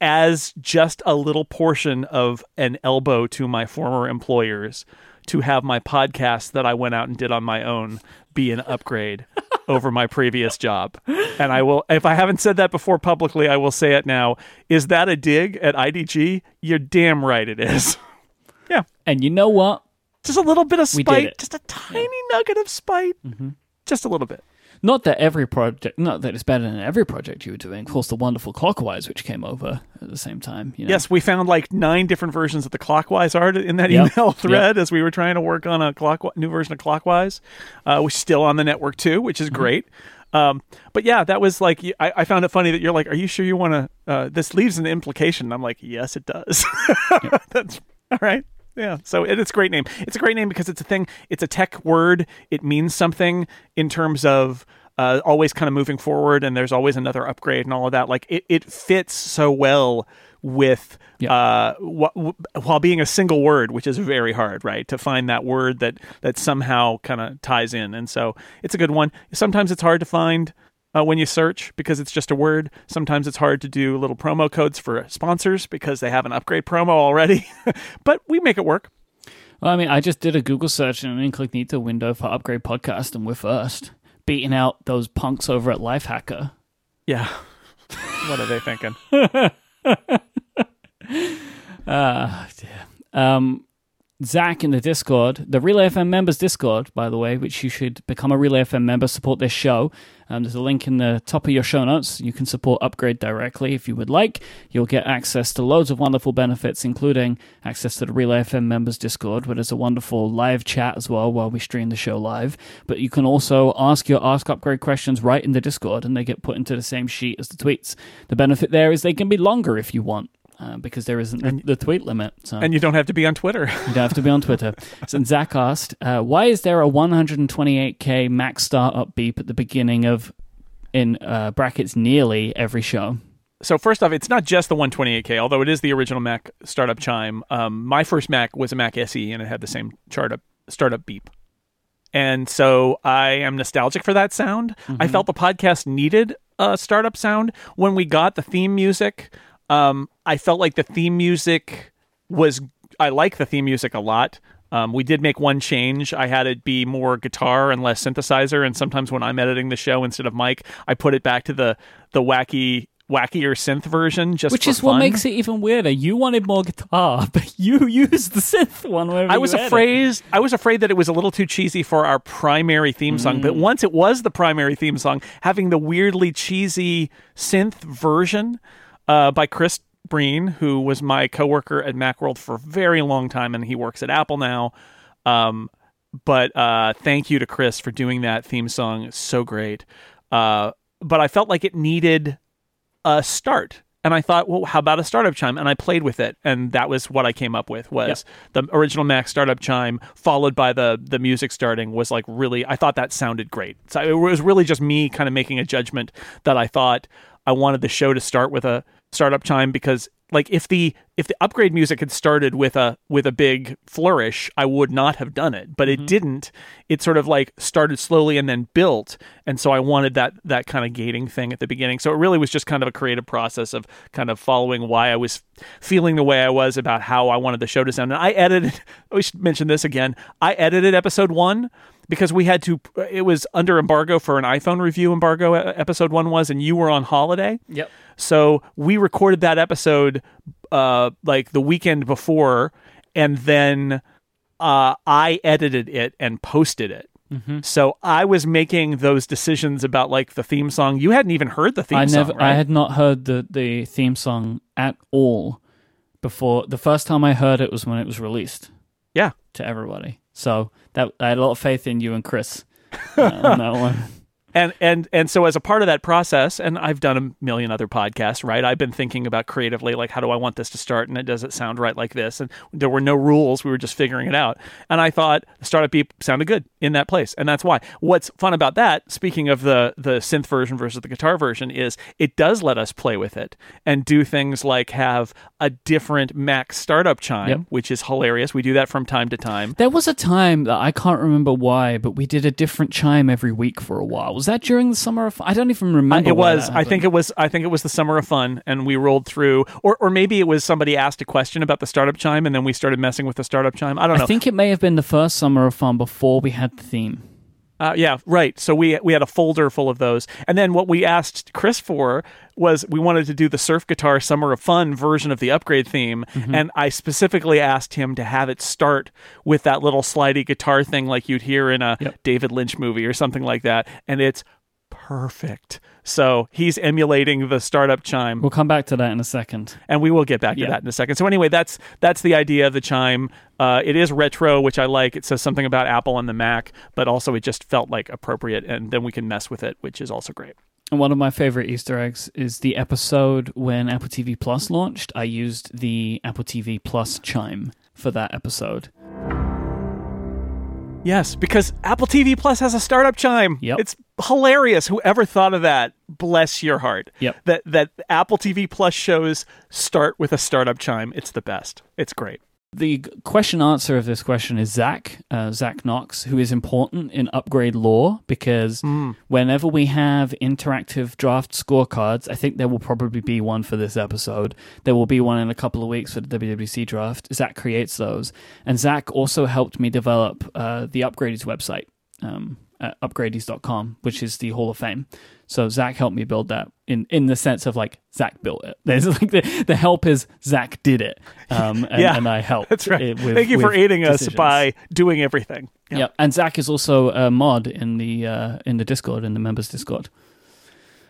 as just a little portion of an elbow to my former employers to have my podcast that I went out and did on my own be an upgrade [LAUGHS] over my previous job. And I will if I haven't said that before publicly, I will say it now. Is that a dig at IDG? You're damn right it is. [LAUGHS] yeah. And you know what? Just a little bit of spite, just a tiny nugget of spite. Mm-hmm. Just a little bit. Not that every project, not that it's better than every project you were doing. Of course, the wonderful Clockwise, which came over at the same time. You know? Yes, we found like nine different versions of the Clockwise art in that Yep. email [LAUGHS] thread as we were trying to work on a clock new version of Clockwise, uh, which is still on the network too, which Mm-hmm. is great. Um, but yeah, that was like I, I found it funny that you're like, "Are you sure you want to?" Uh, this leaves an implication. I'm like, "Yes, it does." [LAUGHS] That's all right. Yeah, so it, it's a great name. It's a great name because it's a thing. It's a tech word. It means something in terms of uh, always kind of moving forward, and there's always another upgrade and all of that. Like it, it fits so well with Yeah. uh, wh- wh- while being a single word, which is very hard, right? To find that word that that somehow kind of ties in, and so it's a good one. Sometimes it's hard to find. Uh, when you search because it's just a word. Sometimes it's hard to do little promo codes for sponsors because they have an upgrade promo already, [LAUGHS] but we make it work. Well, I mean, I just did a Google search in an incognito window for Upgrade Podcast, and we're first, beating out those punks over at Lifehacker. Yeah. [LAUGHS] what are they thinking? [LAUGHS] Ah, dear. Um, Zach in the Discord, the Relay FM members Discord, by the way, which you should become a Relay FM member, support this show. Um, there's a link in the top of your show notes. You can support Upgrade directly if you would like. You'll get access to loads of wonderful benefits, including access to the Relay FM members Discord, where there's a wonderful live chat as well while we stream the show live. But you can also ask your Ask Upgrade questions right in the Discord, and they get put into the same sheet as the tweets. The benefit there is they can be longer if you want. Uh, because there isn't the, the tweet limit. So. And you don't have to be on Twitter. [LAUGHS] You don't have to be on Twitter. [LAUGHS] so Zach asked, uh, why is there a 128k Mac startup beep at the beginning of, in uh, brackets, nearly every show? so first off, it's not just the 128K, although it is the original Mac startup chime. Um, my first Mac was a Mac SE, and it had the same startup startup beep. And so I am nostalgic for that sound. I felt the podcast needed a startup sound when we got the theme music. Um, I felt like the theme music was. I like the theme music a lot. Um, we did make one change. I had it be more guitar and less synthesizer. And sometimes when I'm editing the show instead of Mike, I put it back to the the wacky wackier synth version just Which is what makes it even weirder. You wanted more guitar, [LAUGHS] but you used the synth one. I was afraid. I was afraid that it was a little too cheesy for our primary theme song. Mm. But once it was the primary theme song, having the weirdly cheesy synth version uh, by Chris Breen, who was my coworker at MacWorld for a very long time, and he works at Apple now. Um, but uh, thank you to Chris for doing that theme song. It's so great. Uh, but I felt like it needed a start. And I thought, well, how about a startup chime? And I played with it, and that was what I came up with was the original Mac startup chime, followed by the the music starting. Was like really, I thought that sounded great. So it was really just me kind of making a judgment that I thought I wanted the show to start with a startup time because like if the if the upgrade music had started with a with a big flourish i would not have done it. But it mm-hmm. didn't. It sort of like started slowly and then built. And so i wanted that that kind of gating thing at the beginning. So it really was just kind of a creative process of kind of following why i was feeling the way i was about how i wanted the show to sound. And i edited [LAUGHS] we should mention this again. I edited episode one because we had to it was under embargo for an iphone review embargo episode one was and you were on holiday Yep. so we recorded that episode uh, like the weekend before, and then uh, I edited it and posted it. Mm-hmm. So I was making those decisions about like the theme song. You hadn't even heard the theme I song, right? I had not heard the the theme song at all before. The first time I heard it was when it was released yeah. to everybody. So that I had a lot of faith in you and Chris uh, on that [LAUGHS] one. And and and so as a part of that process and i've done a million other podcasts right? I've been thinking about creatively like how do i want this to start? And it does it sound right like this. And there were no rules. We were just figuring it out. And i thought startup beep sounded good in that place. And that's why. What's fun about that speaking of the the synth version versus the guitar version is it does let us play with it and do things like have a different mac startup chime Yep. which is hilarious. We do that from time to time. There was a time that I can't remember why, but we did a different chime every week for a while. Was that during the summer of? I don't even Uh, remember. it was. I think it was. I think it was the summer of fun, and we rolled through, or or maybe it was somebody asked a question about the startup chime, and then we started messing with the startup chime. I don't know. I think it may have been the first summer of fun before we had the theme. Uh, yeah, right. So we we had a folder full of those, and then what we asked Chris for was we wanted to do the surf guitar summer of fun version of the upgrade theme, Mm-hmm. and I specifically asked him to have it start with that little slidey guitar thing like you'd hear in a Yep. David Lynch movie or something like that, and it's perfect. So he's emulating the startup chime We'll come back to that in a second. and we will get back to Yeah. that in a second. So anyway, that's that's the idea of the chime. Uh, it is retro, which I like. It says something about Apple and the Mac, but also it just felt like appropriate, and then we can mess with it, which is also great. And one of my favorite Easter eggs is the episode when Apple TV Plus launched. I used the Apple TV Plus chime for that episode. Yes, because Apple TV Plus has a startup chime. Yep. It's hilarious. Whoever thought of that, bless your heart. Yep. That that Apple TV Plus shows start with a startup chime. It's the best. It's great. The question answer of this question is Zach, uh, Zach Knox, who is important in upgrade lore because whenever we have interactive draft scorecards, I think there will probably be one for this episode. There will be one in a couple of weeks for the WWDC draft. Zach creates those. And Zach also helped me develop uh, the Upgradies website. Um, at upgradies.com, which is the Hall of Fame. So Zach helped me build that in, in the sense of like Zach built it. [LAUGHS] There's like the, the help is Zach did it. Um, and, Yeah, and I helped. That's right. it with- Thank you for aiding us by doing everything. Yeah. and Zach is also a mod in the uh, in the Discord in the members Discord.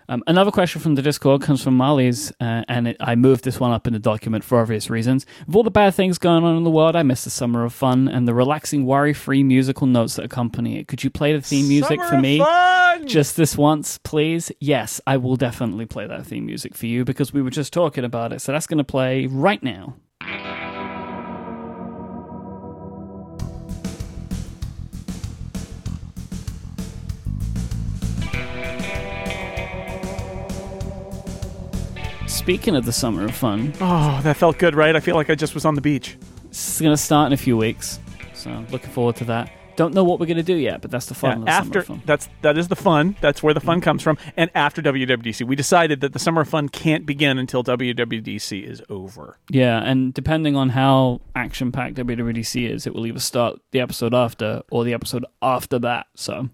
Um, another question from the Discord comes from Molly's, uh, and it, I moved this one up in the document for obvious reasons. With all the bad things going on in the world, I miss the summer of fun and the relaxing, worry-free musical notes that accompany it. Could you play the theme music Summer for me? fun! Just this once, please. Yes, I will definitely play that theme music for you because we were just talking about it. So that's going to play right now. Speaking of the summer of fun, Oh, that felt good, right? I feel like I just was on the beach. it's going to start in a few weeks. So looking forward to that. Don't know what we're going to do yet, but that's the fun Yeah, of the summer after of fun. that's that is the fun. That's where the fun comes from. And after WWDC, we decided that the summer of fun can't begin until WWDC is over. Yeah, and depending on how action packed WWDC is, it will either start the episode after or the episode after that. So,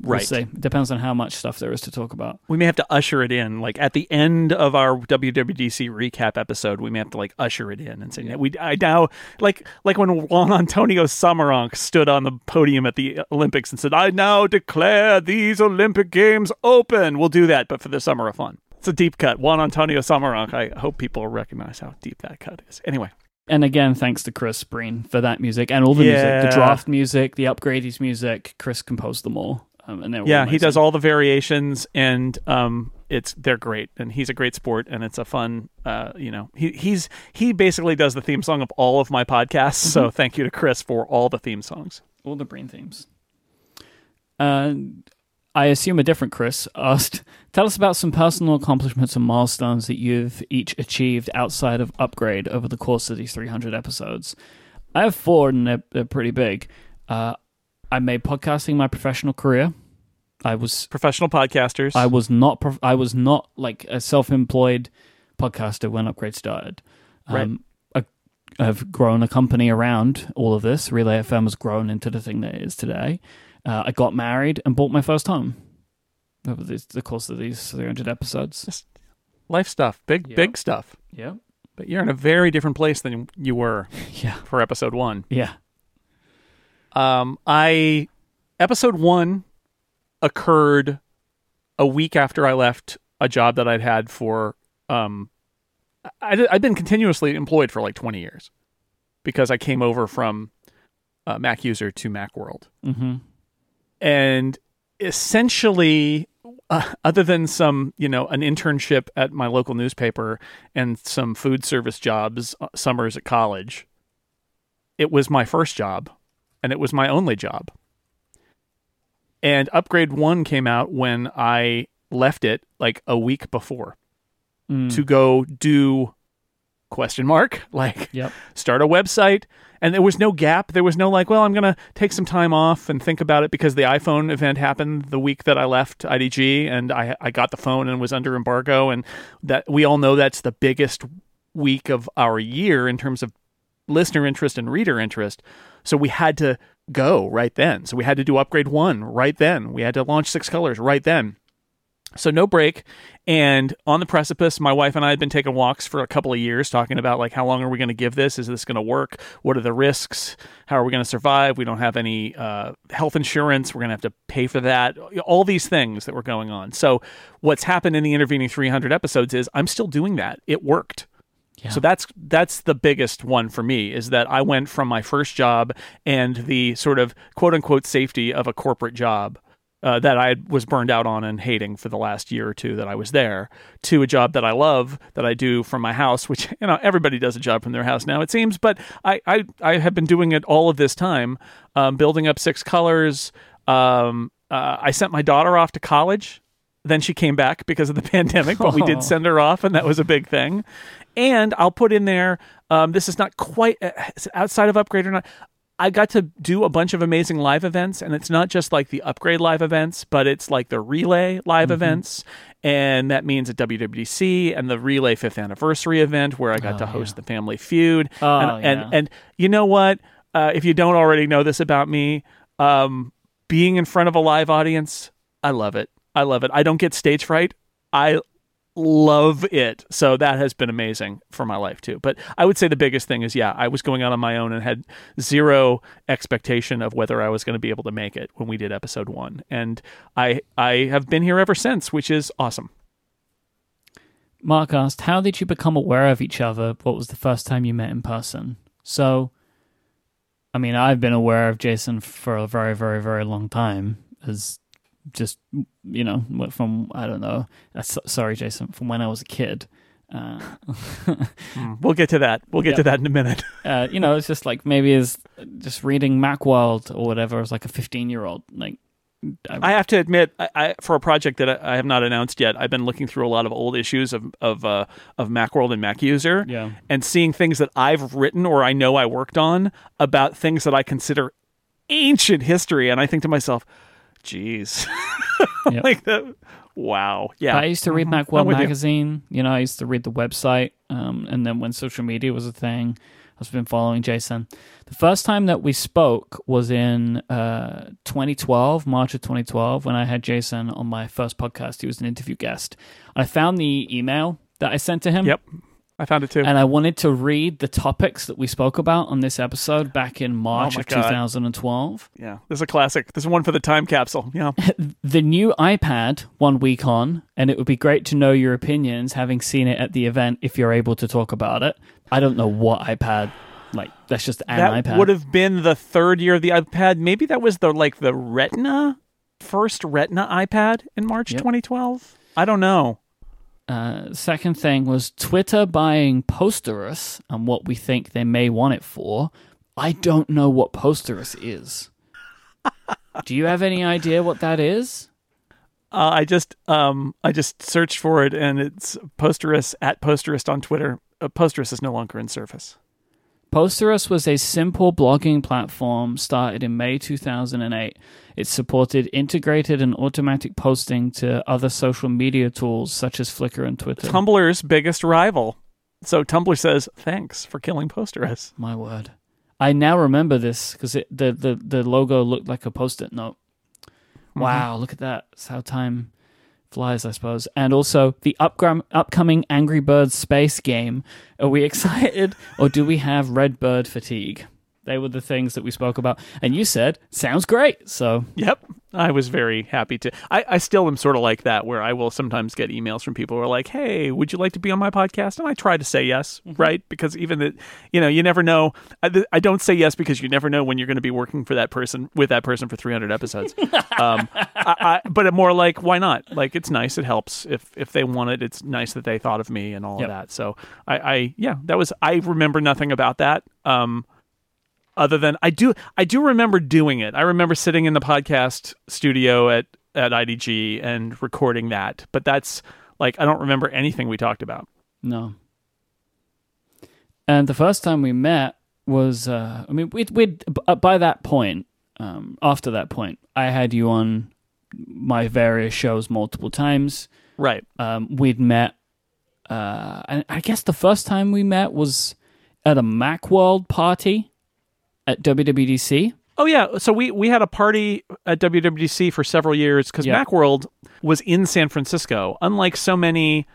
Right. see. It depends on how much stuff there is to talk about. We may have to usher it in, like at the end of our WWDC recap episode. We may have to like usher it in and say, "We I now like like when Juan Antonio Samaranch stood on the podium at the Olympics and said, "I now declare these Olympic Games open." We'll do that, but for the summer of fun. It's a deep cut. Juan Antonio Samaranch. I hope people recognize how deep that cut is. Anyway, And again, thanks to Chris Breen for that music and all the music, the draft music, the upgrades music. Chris composed them all. Um, and they yeah, he does all the variations, and um, it's they're great, and he's a great sport, and it's a fun, uh, you know, he he's he basically does the theme song of all of my podcasts. So thank you to Chris for all the theme songs. all the Breen themes. Uh, I assume a different Chris asked, "Tell us about some personal accomplishments and milestones that you've each achieved outside of Upgrade over the course of these 300 episodes." I have four, and they're, they're pretty big. Uh, I made podcasting my professional career. I was Professional podcasters. I was not prof- I was not like a self-employed podcaster when Upgrade started. Right. Um, I, I've grown a company around all of this. Relay FM has grown into the thing that it is today. Uh, I got married and bought my first home over the, the course of these 300 episodes. life stuff, big Yeah. big stuff. Yeah, But you're in a very different place than you were [LAUGHS] yeah, for episode one. yeah. Um, I episode one occurred a week after I left a job that I'd had for um, I, I'd been continuously employed for like 20 years because I came over from uh, MacUser to Macworld, Mm-hmm. and essentially. Uh, other than some, you know, an internship at my local newspaper and some food service jobs, uh, summers at college, it was my first job and it was my only job. And Upgrade 1 came out when I left it like a week before Mm. to go do question mark [LAUGHS] like Yep. start a website and there was no gap there was no like well i'm going to take some time off and think about it because the iphone event happened the week that i left idg and i i got the phone and was under embargo and that we all know that's the biggest week of our year in terms of listener interest and reader interest. So we had to go right then. So we had to do upgrade 1 right then. We had to launch six colors right then. So no break. And on the precipice my wife and i had been taking walks for a couple of years talking about like how long are we going to give this? Is this going to work? What are the risks? How are we going to survive? We don't have any uh, health insurance. We're going to have to pay for that. All these things that were going on. So what's happened in the intervening 300 episodes is i'm still doing that. It worked Yeah. so that's that's the biggest one for me is that I went from my first job and the sort of quote unquote safety of a corporate job uh, that I was burned out on and hating for the last year or two that I was there to a job that I love that I do from my house, which [LAUGHS] you know everybody does a job from their house now it seems, but I I, I have been doing it all of this time, um, building up six colors. Um, uh, I sent my daughter off to college. Then she came back because of the [LAUGHS] pandemic, but we Oh. did send her off, and that was a big thing. And I'll put in there. Um, this is not quite uh, outside of upgrade or not. I got to do a bunch of amazing live events, and it's not just like the upgrade live events, but it's like the relay live events, and that means at WWDC and the relay fifth anniversary event where I got to host the Family Feud. Oh, and, and and you know what? Uh, if you don't already know this about me, um, being in front of a live audience, I love it. I love it. I don't get stage fright. I love it. So that has been amazing for my life too. But I would say the biggest thing is yeah, I was going out on my own and had zero expectation of whether I was going to be able to make it when we did episode 1. And I I have been here ever since, which is awesome. Mark asked, How did you become aware of each other? What was the first time you met in person? So, I mean, I've been aware of Jason for a very, very, very long time. As just, you know, from, I don't know, uh, sorry, Jason, from when I was a kid. Uh, [LAUGHS] We'll get to that. We'll get to that in a minute. [LAUGHS] uh, you know, it's just like maybe as just reading Macworld or whatever as like a 15 year old. Like, I have to admit, I, I, for a project that I, I have not announced yet, I've been looking through a lot of old issues of of uh, of MacWorld and MacUser, Yeah. and seeing things that I've written or I know I worked on about things that I consider ancient history, and I think to myself, "Geez, [LAUGHS] Yep. like that." Wow, yeah. I used to read Mhm. I'm Macworld with you. magazine. You. know, I used to read the website. Um, and then when social media was a thing, I've been following Jason. The first time that we spoke was in uh, 2012, March of 2012, when I had Jason on my first podcast. He was an interview guest. I found the email that I sent to him. Yep, I found it too. And I wanted to read the topics that we spoke about on this episode back in oh March Oh of God. 2012. yeah, this is a classic. This is one for the time capsule. Yeah, [LAUGHS] the new iPad one week on, and it would be great to know your opinions having seen it at the event if you're able to talk about it. I don't know what iPad, like, that's just an that iPad. would have been the third year of the iPad. Maybe that was the like the Retina first Retina iPad in March Yep. 2012. I don't know. Uh, second thing was Twitter buying Posterous and what we think they may want it for. I don't know what Posterous is. Do you have any idea what that is? Uh, I just um I just searched for it and it's Posterous at Posterous on Twitter. Uh, Posterous is no longer in Surface. Posterous was a simple blogging platform started in May 2008. It supported integrated and automatic posting to other social media tools such as Flickr and Twitter. Tumblr's biggest rival. So Tumblr says thanks for killing Posterous. My word. I now remember this because the, the, the logo looked like a post it note. Mm-hmm. Wow, look at that. That's how time flies, I suppose. And also the upcoming Angry Birds space game. Are we [LAUGHS] excited or do we have red bird fatigue? They were the things that we spoke about. And you said, sounds great. So Yep. I was very happy to. I, I still am sort of like that, where I will sometimes get emails from people who are like, "Hey, would you like to be on my podcast?" And I try to say yes, right? Because even that, you know, you never know. I, I don't say yes because you never know when you're going to be working for that person with that person for 300 episodes. um, I, I, but more like, why not? Like, it's nice. It helps if if they want it. It's nice that they thought of me and all Yep. of that. So I, I, yeah, that was. I remember nothing about that. Um, other than I do I do remember doing it. I remember sitting in the podcast studio at at IDG and recording that. But that's like I don't remember anything we talked about. No. And the first time we met was, uh, I mean, we'd, we'd uh, by that point, um, after that point, I had you on my various shows multiple times. Right. Um, we'd met, uh, and I guess the first time we met was at a Macworld party at WWDC. Oh yeah, so we we had a party at WWDC for several years because Yeah. Macworld was in San Francisco. Unlike so many,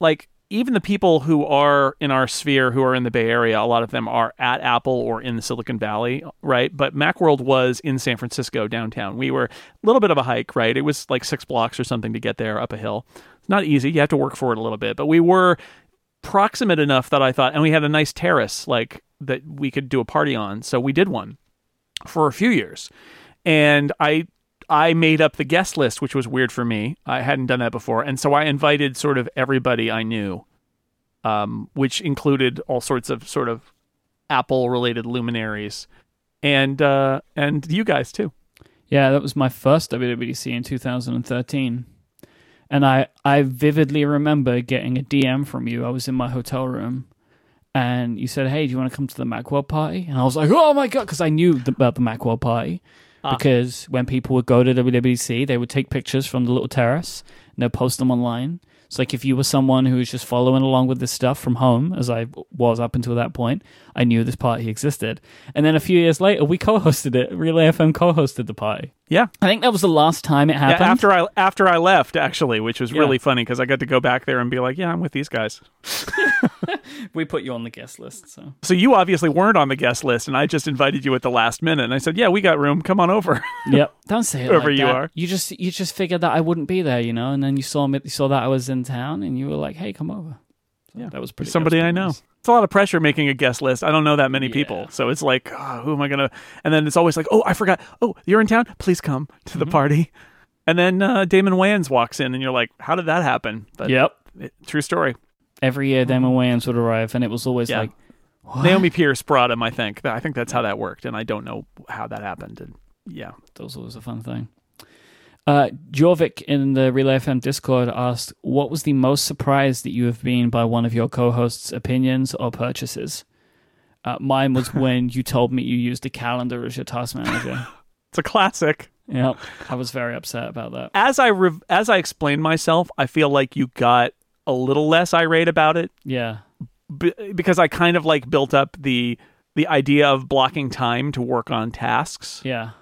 like even the people who are in our sphere who are in the Bay Area, a lot of them are at Apple or in the Silicon Valley, right? But Macworld was in San Francisco downtown. We were a little bit of a hike, right? It was like six blocks or something to get there up a hill. It's not easy. You have to work for it a little bit, but we were proximate enough that I thought, and we had a nice terrace like that we could do a party on. So we did one for a few years, and I I made up the guest list, which was weird for me. I hadn't done that before, and so I invited sort of everybody I knew, um, which included all sorts of sort of Apple related luminaries, and uh, and you guys too. Yeah, that was my first WWDC in 2013. And I, I vividly remember getting a DM from you. I was in my hotel room and you said, Hey, do you want to come to the Macworld party? And I was like, Oh my God, because I knew th- about the Macworld party. Ah. Because when people would go to WWDC, they would take pictures from the little terrace and they'd post them online. It's like if you were someone who was just following along with this stuff from home, as I was up until that point, I knew this party existed. And then a few years later, we co-hosted it. Relay FM co-hosted the party. Yeah. I think that was the last time it Yeah, happened. after I after I left, actually, which was Yeah. really funny because I got to go back there and be like, "Yeah, I'm with these guys." [LAUGHS] we put you on the guest list, so So you obviously weren't on the guest list, and I just invited you at the last minute. And I said, "Yeah, we got room. Come on over." [LAUGHS] yep. Don't say it Whoever like you that. are. You just you just figured that I wouldn't be there, you know, and then you saw me, you saw that I was in town, and you were like, "Hey, come over." So Yeah. that was pretty. Somebody that was I know. It's a lot of pressure making a guest list. I don't know that many Yeah. people, so it's like, oh, who am I gonna? And then it's always like, oh, I forgot. Oh, you're in town. Please come to the Mm-hmm. party. And then uh, Damon Wayans walks in, and you're like, how did that happen? But Yep. it- true story. Every year, Damon Wayans would arrive, and it was always Yeah. like, what? Naomi Pierce brought him. I think. I think that's how that worked, and I don't know how that happened. And yeah, That was always a fun thing. Uh, Jorvik in the Relay FM Discord asked, "What was the most surprised that you have been by one of your co-hosts' opinions or purchases?" Uh, mine was [LAUGHS] when you told me you used a calendar as your task manager. [LAUGHS] it's a classic. Yeah, I was very upset about that. As I rev- as I explained myself, I feel like you got a little less irate about it Yeah, b- because I kind of like built up the the idea of blocking time to work on tasks, yeah,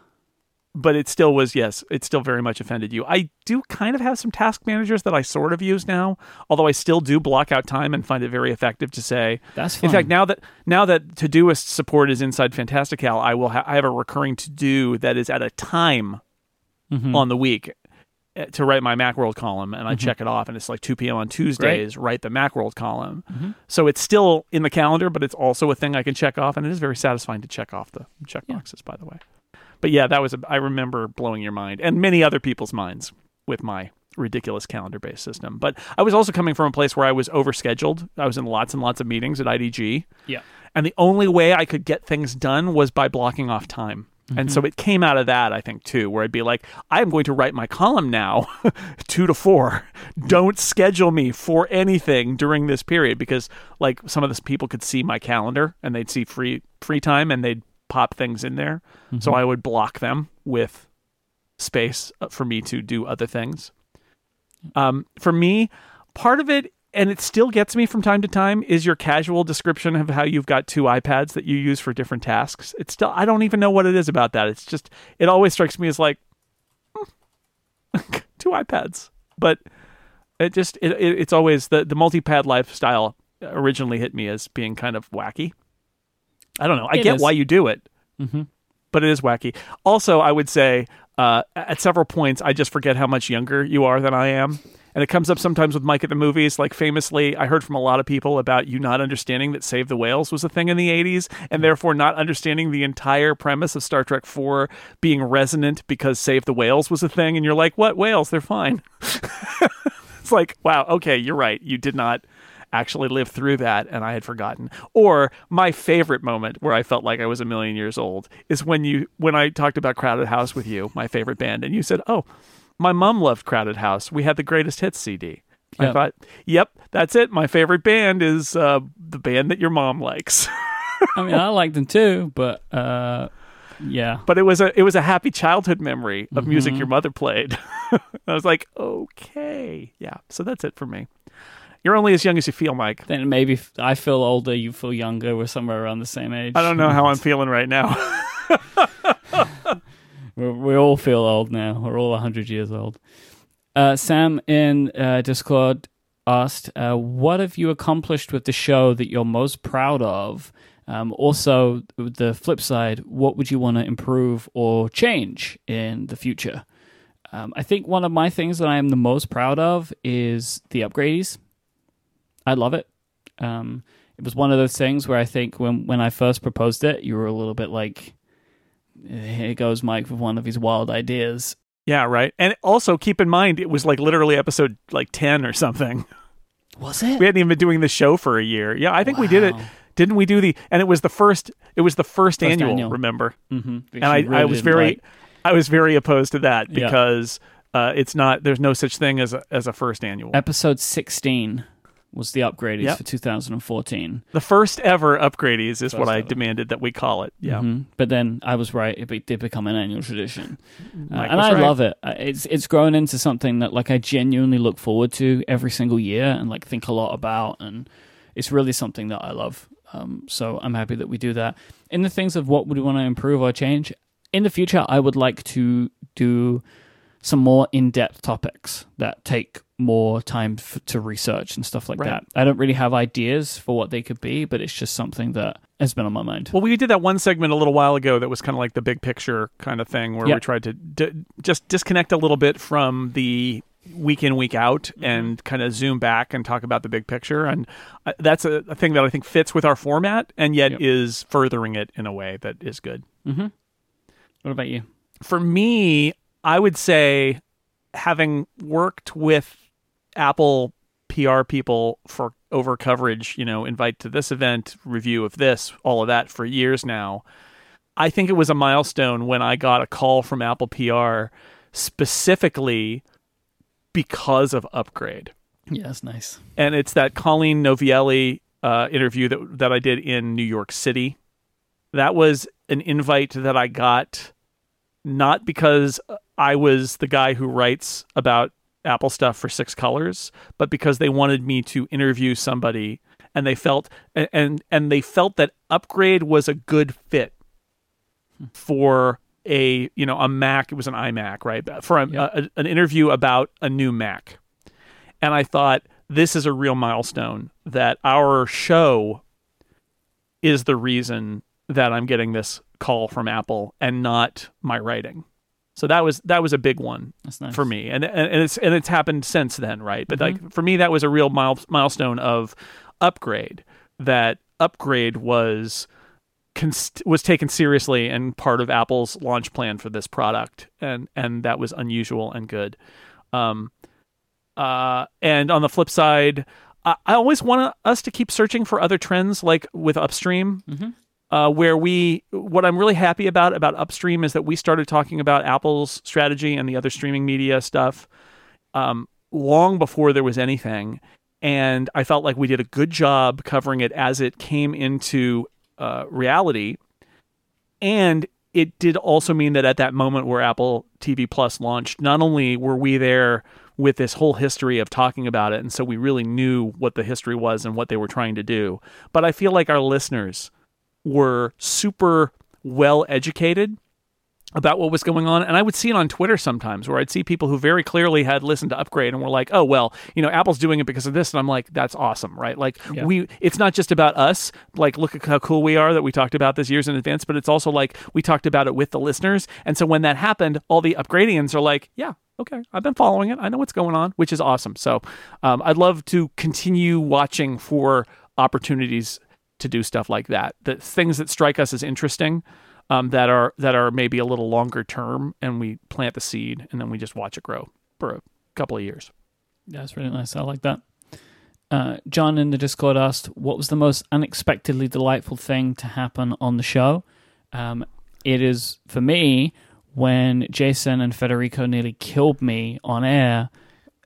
but it still was yes, it still very much offended you. I do kind of have some task managers that I sort of use now, although I still do block out time and find it very effective to say. that's fine. In fact, now that now that Todoist support is inside Fantastical, I will ha- I have a recurring to do that is at a time Mhm. on the week uh, to write my Macworld column, and I check it off, and it's like 2 p.m. on Tuesdays. Write the Macworld column, so it's still in the calendar, but it's also a thing I can check off, and it is very satisfying to check off the check Yeah. boxes. By the way, but yeah, that was a, I remember blowing your mind and many other people's minds with my ridiculous calendar based system. But I was also coming from a place where I was overscheduled. I was in lots and lots of meetings at IDG. yeah, And the only way I could get things done was by blocking off time. And so mm-hmm. it came out of that, I think, too, where I'd be like, I'm going to write my column now, [LAUGHS] two to four. Don't schedule me for anything during this period because, like, some of the people could see my calendar and they'd see free free time and they'd pop things in there. So I would block them with space uh, for me to do other things. Um, for me, part of it, and it still gets me from time to time, is your casual description of how you've got two iPads that you use for different tasks. It's still, I don't even know what it is about that. It's just, it always strikes me as like, hmm, [LAUGHS] two iPads. But it just, it, it, it's always the, the multi pad lifestyle originally hit me as being kind of wacky. I don't know. I It get is. why you do it hmm but it is wacky. Also, I would say uh, at several points, I just forget how much younger you are than I am. And it comes up sometimes with Mike at the movies. Like famously, I heard from a lot of people about you not understanding that Save the Whales was a thing in the 80s, and therefore not understanding the entire premise of Star Trek 4 being resonant because Save the Whales was a thing. And you're like, what whales? They're fine. [LAUGHS] it's like, wow, okay, you're right. You did not actually lived through that and I had forgotten. Or my favorite moment where I felt like I was a million years old is when you when I talked about Crowded House with you, my favorite band, and you said, "Oh, my mom loved Crowded House. We had the greatest hits CD." I thought, "Yep, that's it. My favorite band is uh, the band that your mom likes." [LAUGHS] I mean, I liked them too, but uh, yeah, but it was a it was a happy childhood memory of music Mm-hmm. your mother played. [LAUGHS] I was like, "Okay, yeah." So that's it for me. You're only as young as you feel, Mike. then maybe I feel older, you feel younger. We're somewhere around the same age. I don't know how I'm [LAUGHS] feeling right now. [LAUGHS] we we all feel old now. We're all 100 years old. Uh, Sam in uh, Discord asked, uh, What have you accomplished with the show that you're most proud of? Um, also, the flip side, what would you want to improve or change in the future? Um, I think one of my things that I am the most proud of is the Upgradies. I love it. Um, it was one of those things where I think when, when I first proposed it, you were a little bit like, here goes Mike with one of his wild ideas. Yeah, right. And also keep in mind it was like literally episode like 10 or something. Was it? We hadn't even been doing the show for a year. Yeah, I think we did it. Didn't we do the and it was the first it was the first, annual, annual. remember? Mm-hmm. And I, I was very I was very opposed to that Yeah. because Uh, it's not. There's no such thing as a, as a first annual. Episode 16 was the Upgradies Yep. for 2014. The first ever Upgradies is what First I ever. demanded that we call it. Yeah. Mhm. But then I was right; it be- did become an annual tradition, [LAUGHS] Uh, and I right. love it. It's it's grown into something that like I genuinely look forward to every single year and like think a lot about, and it's really something that I love. Um, so I'm happy that we do that. In the things of what would we want to improve or change in the future, I would like to do some more in-depth topics that take more time f- to research and stuff like Right. that. I don't really have ideas for what they could be, but it's just something that has been on my mind. Well, we did that one segment a little while ago that was kind of like the big picture kind of thing where we tried to d- just disconnect a little bit from the week in week out Mm-hmm. and kind of zoom back and talk about the big picture and uh, that's a, a thing that i think fits with our format and yet Yep. is furthering it in a way that is good hmm What about you? for me, I would say having worked with Apple PR people for over coverage, you know, invite to this event, review of this, all of that for years now. I think it was a milestone when I got a call from Apple PR specifically because of Upgrade Yeah, that's nice. and it's that Colleen Novielli uh, interview that that I did in New York City. That was an invite that I got not because I was the guy who writes about Apple stuff for Six Colors, but because they wanted me to interview somebody, and they felt and and, they felt that Upgrade was a good fit for a you know a Mac. It was an iMac, right? For a, a, an interview about a new Mac and I thought this is a real milestone that our show is the reason that I'm getting this call from Apple and not my writing. So that was that was a big one nice for me, and and, and it's and it's happened since then, right? But like for me, that was a real mile, milestone of upgrade. That upgrade was const- was taken seriously and part of Apple's launch plan for this product, and and that was unusual and good. Um, uh, and on the flip side, I, I always want us to keep searching for other trends, like with Upstream, Mhm. Uh, where we. What I'm really happy about about Upstream is that we started talking about Apple's strategy and the other streaming media stuff um, long before there was anything, and I felt like we did a good job covering it as it came into uh, reality, and it did also mean that at that moment where Apple TV Plus launched, not only were we there with this whole history of talking about it, and so we really knew what the history was and what they were trying to do, but I feel like our listeners were super well educated about what was going on. And I would see it on Twitter sometimes where I'd see people who very clearly had listened to Upgrade and were like, oh, well, you know, Apple's doing it because of this. And I'm like, that's awesome, right? Like, Yeah. we, it's not just about us, like, look at how cool we are that we talked about this years in advance, but it's also like we talked about it with the listeners. And so when that happened, all the Upgradians are like, yeah, okay, I've been following it. I know what's going on, which is awesome. So um, I'd love to continue watching for opportunities to do stuff like that. The things that strike us as interesting um, that are that are maybe a little longer term, and we plant the seed, and then we just watch it grow for a couple of years. Yeah, that's really nice. I like that. Uh, John in the Discord asked, "What was the most unexpectedly delightful thing to happen on the show?" Um, it is for me when Jason and Federico nearly killed me on air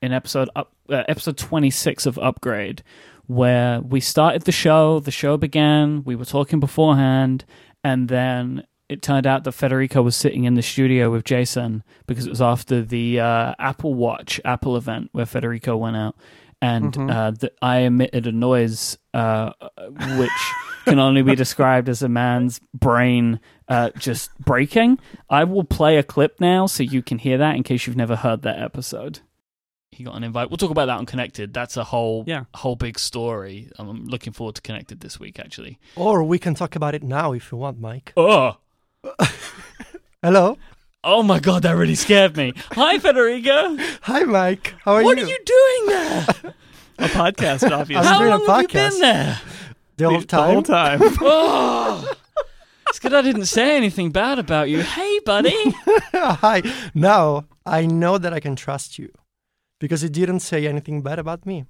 in episode up, uh, episode twenty six of Upgrade, where we started the show. The show began. We were talking beforehand, and then it turned out that Federico was sitting in the studio with Jason because it was after the uh, Apple Watch Apple event where Federico went out, and uh, the, I emitted a noise uh, which can only be described as a man's brain uh, just breaking. I will play a clip now so you can hear that in case you've never heard that episode. He got an invite. We'll talk about that on Connected. That's a whole Yeah. whole big story. I'm looking forward to Connected this week. Actually. Or we can talk about it now if you want, Mike. Oh. [LAUGHS] Hello. Oh my god, that really scared me. Hi, Federico. Hi, Mike. How are what you? What are you doing there? [LAUGHS] A podcast, obviously. I'm How doing a long have you podcast. been there? The whole time. the whole time. [LAUGHS] Oh, it's good I didn't say anything bad about you. Hey, buddy. Hi. Now I know that I can trust you because you didn't say anything bad about me.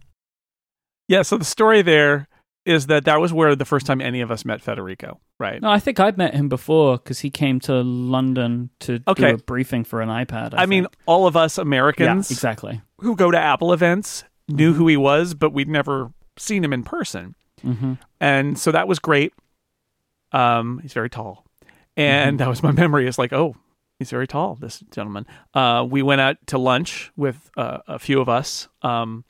Yeah, so the story there is that that was where the first time any of us met Federico, right? No, I think I'd met him before because he came to London to Okay. do a briefing for an iPad. I, I mean, all of us yeah, Americans exactly. who go to Apple events knew who he was, but we'd never seen him in person. hmm And so that was great. Um, he's very tall. And that was my [LAUGHS] memory is like, oh, he's very tall, this gentleman. Uh, we went out to lunch with uh, a few of us um,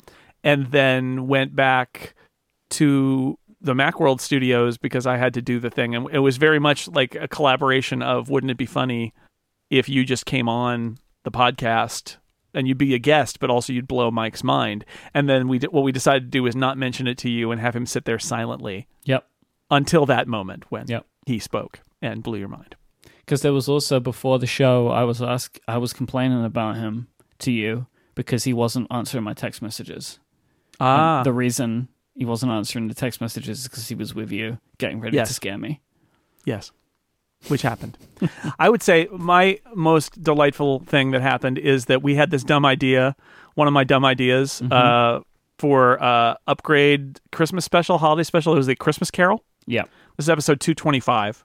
and then went back to the Macworld studios because I had to do the thing. And it was very much like a collaboration of wouldn't it be funny if you just came on the podcast and you'd be a guest, but also you'd blow Mike's mind. And then we what we decided to do is not mention it to you and have him sit there silently Yep. until that moment when Yep. he spoke and blew your mind. Because there was also before the show, I was ask, I was complaining about him to you because he wasn't answering my text messages. And Ah, the reason he wasn't answering the text messages is because he was with you, getting ready Yes. to scare me. yes, which happened. I would say my most delightful thing that happened is that we had this dumb idea, one of my dumb ideas, Mhm. uh, for uh, upgrade Christmas special, holiday special. It was the Christmas Carol. Yeah. This is episode 225.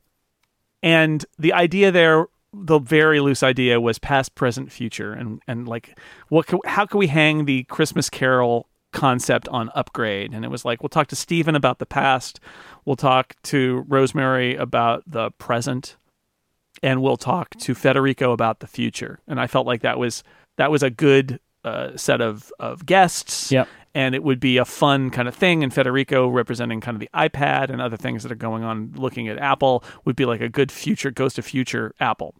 And the idea there, the very loose idea was past, present, future. And, and like, what, co- how can we hang the Christmas Carol concept on upgrade? And it was like, we'll talk to Stephen about the past. We'll talk to Rosemary about the present. And we'll talk to Federico about the future. And I felt like that was, that was a good uh, set of, of guests Yep. And it would be a fun kind of thing. And Federico representing kind of the iPad and other things that are going on, looking at Apple, would be like a good future Ghost of Future Apple.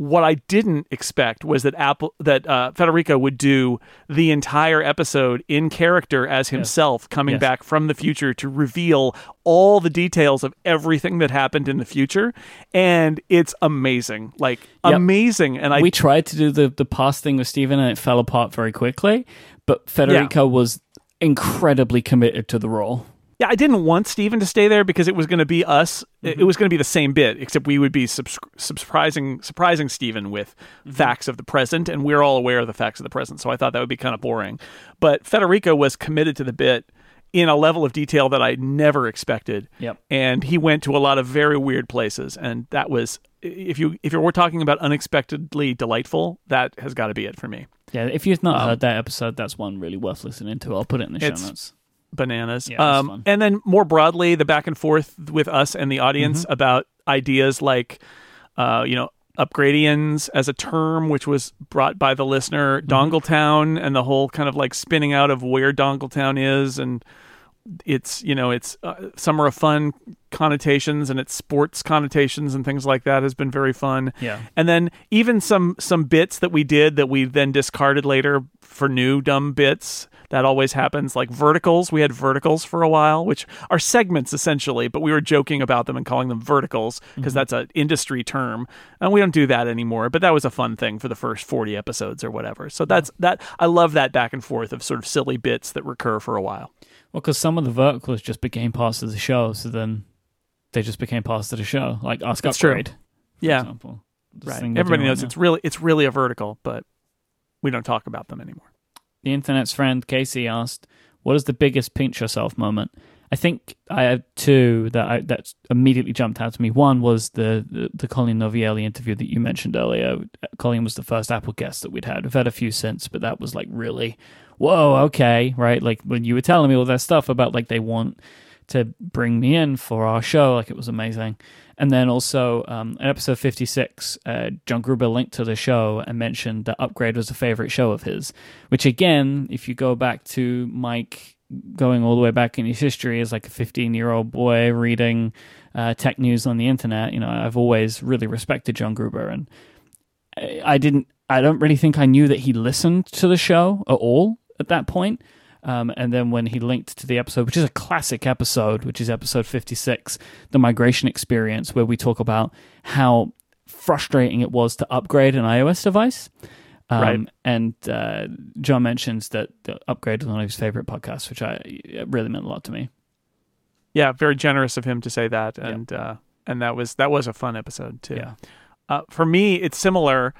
What I didn't expect was that Apple that uh, Federico would do the entire episode in character as himself, coming Yes. back from the future to reveal all the details of everything that happened in the future, and it's amazing, like Yep. amazing. And I we tried to do the, the past thing with Stephen and it fell apart very quickly, but Federico was incredibly committed to the role. Yeah, I didn't want Stephen to stay there because it was going to be us. It- Mm-hmm. It was going to be the same bit, except we would be subs- surprising surprising Stephen with Mm-hmm. facts of the present, and we're all aware of the facts of the present. So I thought that would be kind of boring. But Federico was committed to the bit in a level of detail that I never expected. Yep. And he went to a lot of very weird places, and that was if you if you were talking about unexpectedly delightful, that has got to be it for me. Yeah, if you've not Um, heard that episode, that's one really worth listening to. I'll put it in the show notes. Bananas. Yeah, um, and then more broadly, the back and forth with us and the audience Mm-hmm. about ideas like, uh, you know, upgradians as a term, which was brought by the listener, Mm-hmm. Dongletown, and the whole kind of like spinning out of where Dongletown is and it's you know it's uh, summer of fun connotations and its sports connotations and things like that has been very fun. Yeah. and then even some some bits that we did that we then discarded later for new dumb bits that always happens like verticals. We had verticals for a while which are segments essentially but we were joking about them and calling them verticals because that's an industry term. And we don't do that anymore but that was a fun thing for the first 40 episodes or whatever. So that's that i love that back and forth of sort of silly bits that recur for a while Well, because some of the verticals just became parts of the show, so then they just became parts of the show. Like Ask That's true. Upgrade, for yeah example. Right everybody knows right it's really it's really a vertical but we don't talk about them anymore the internet's friend Casey asked, "What is the biggest pinch yourself moment?" I think I have two that I, that immediately jumped out to me. One was the, the the Colleen Novielli interview that you mentioned earlier. Colleen was the first Apple guest that we'd had. We've had a few since, but that was like really, whoa, okay, right? Like when you were telling me all that stuff about like they want to bring me in for our show, like it was amazing. And then also um, in episode 56, uh, John Gruber linked to the show and mentioned that Upgrade was a favorite show of his, which again, if you go back to Mike going all the way back in his history as like a 15 year old boy reading uh, tech news on the internet, you know, I've always really respected John Gruber. And I I didn't, I don't really think I knew that he listened to the show at all at that point. Um, and then when he linked to the episode, which is a classic episode, which is episode 56, the migration experience, where we talk about how frustrating it was to upgrade an iOS device. Um, Right. And uh, John mentions that the upgrade was one of his favorite podcasts, which I it really meant a lot to me. yeah very generous of him to say that and uh and that was that was a fun episode too Yeah. uh, for me it's similar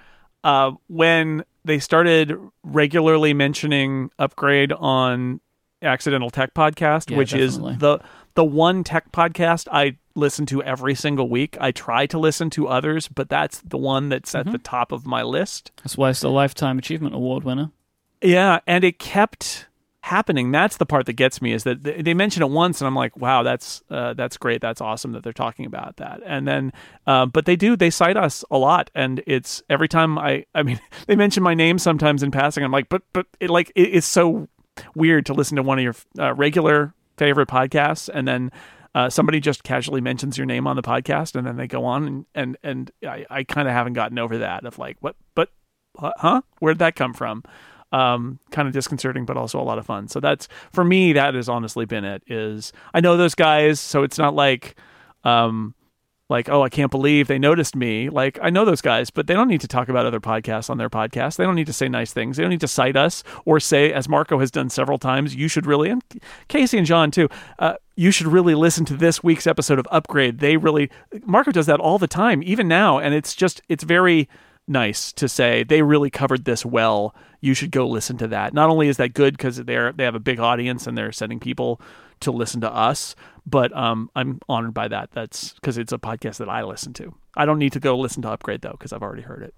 uh when they started regularly mentioning upgrade on Accidental Tech Podcast, Yeah, which definitely. is the the one tech podcast I listen to every single week. I try to listen to others, but that's the one that's Mm-hmm. at the top of my list. That's why it's a lifetime achievement award winner. Yeah, and it kept happening. That's the part that gets me is that they mention it once, and I'm like, wow, that's uh, that's great, that's awesome that they're talking about that. And then, uh, but they do they cite us a lot, and it's every time I I mean [LAUGHS] they mention my name sometimes in passing. I'm like, but but it like it, it's so weird to listen to one of your uh, regular favorite podcasts, and then. Uh, somebody just casually mentions your name on the podcast, and then they go on, and and, and I, I kind of haven't gotten over that of like, what, but, huh? Where'd that come from? Um, kind of disconcerting, but also a lot of fun. So that's for me. That has honestly been it. Is I know those guys, so it's not like, um, like oh, I can't believe they noticed me. Like I know those guys, but they don't need to talk about other podcasts on their podcast. They don't need to say nice things. They don't need to cite us or say, as Marco has done several times, you should really, and Casey and John too. Uh, you should really listen to this week's episode of Upgrade. They really, Marco does that all the time, even now, and it's just it's very nice to say they really covered this well. You should go listen to that. Not only is that good because they're they have a big audience and they're sending people to listen to us, but um, I'm honored by that. That's because it's a podcast that I listen to. I don't need to go listen to Upgrade though because I've already heard it.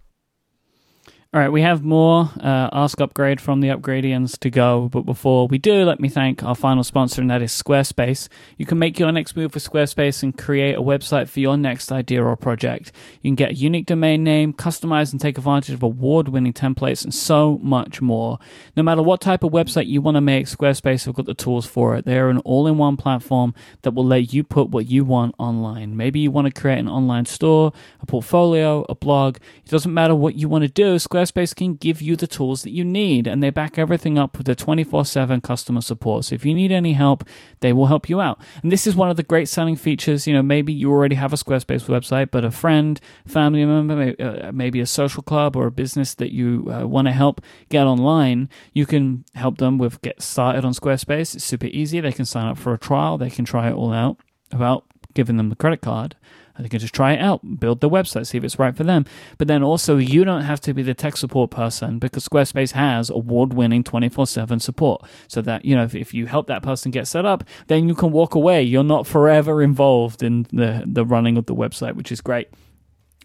All right, we have more uh, Ask Upgrade from the Upgradians to go, but before we do, let me thank our final sponsor, and that is Squarespace. You can make your next move with Squarespace and create a website for your next idea or project. You can get a unique domain name, customize and take advantage of award winning templates, and so much more. No matter what type of website you want to make, Squarespace have got the tools for it. They are an all in one platform that will let you put what you want online. Maybe you want to create an online store, a portfolio, a blog. It doesn't matter what you want to do, Squarespace can give you the tools that you need, and they back everything up with their 24 7 customer support. So if you need any help, they will help you out. And this is one of the great selling features. You know, maybe you already have a Squarespace website, but a friend, family member, uh, maybe a social club or a business that you uh, want to help get online, you can help them with get started on Squarespace. It's super easy. They can sign up for a trial, they can try it all out without giving them the credit card. They can just try it out, build the website, see if it's right for them. But then also, you don't have to be the tech support person because Squarespace has award winning 24 7 support. So that, you know, if, if you help that person get set up, then you can walk away. You're not forever involved in the, the running of the website, which is great.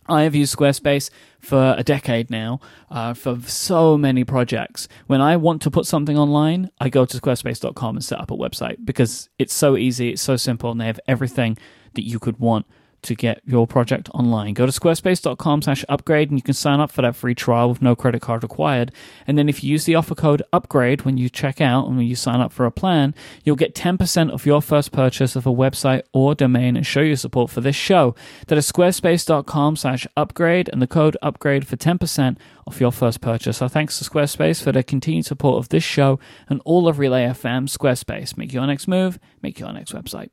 I have used Squarespace for a decade now uh, for so many projects. When I want to put something online, I go to squarespace.com and set up a website because it's so easy, it's so simple, and they have everything that you could want to get your project online. Go to squarespace.com slash upgrade and you can sign up for that free trial with no credit card required. And then if you use the offer code upgrade when you check out and when you sign up for a plan, you'll get 10% of your first purchase of a website or domain and show your support for this show. That is squarespace.com slash upgrade and the code upgrade for 10% off your first purchase. Our thanks to Squarespace for their continued support of this show and all of Relay FM. Squarespace. Make your next move, make your next website.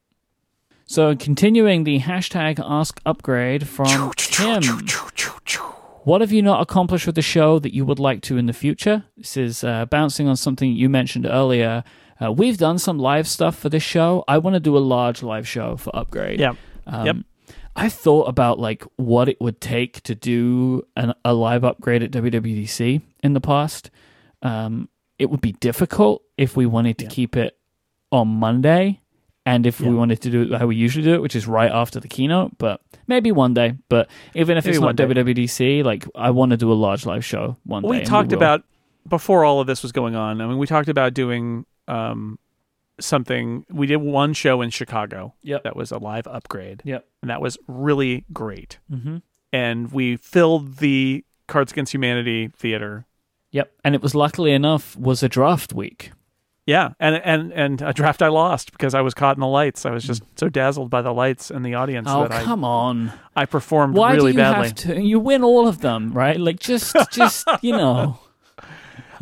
So, continuing the hashtag Ask Upgrade from Tim. What have you not accomplished with the show that you would like to in the future? This is uh, bouncing on something you mentioned earlier. Uh, we've done some live stuff for this show. I want to do a large live show for Upgrade. Yeah. Um, Yep. I thought about like what it would take to do an, a live upgrade at WWDC in the past. Um, it would be difficult if we wanted to Yeah. keep it on Monday, and if we wanted to do it how we usually do it, which is right after the keynote. But maybe one day. But even if Maybe it's not day. WWDC, like I want to do a large live show one day. we talked about before all of this was going on. I mean, we talked about doing um, something. We did one show in Chicago. Yep. that was a live upgrade. Yep. and that was really great. hmm And we filled the Cards Against Humanity theater. Yep. And it was luckily enough was a draft week. Yeah, and and and a draft I lost because I was caught in the lights. I was just so dazzled by the lights and the audience Oh that come on! I I performed Why really do you badly. have to? You win all of them, right? Like just, just you [LAUGHS] know.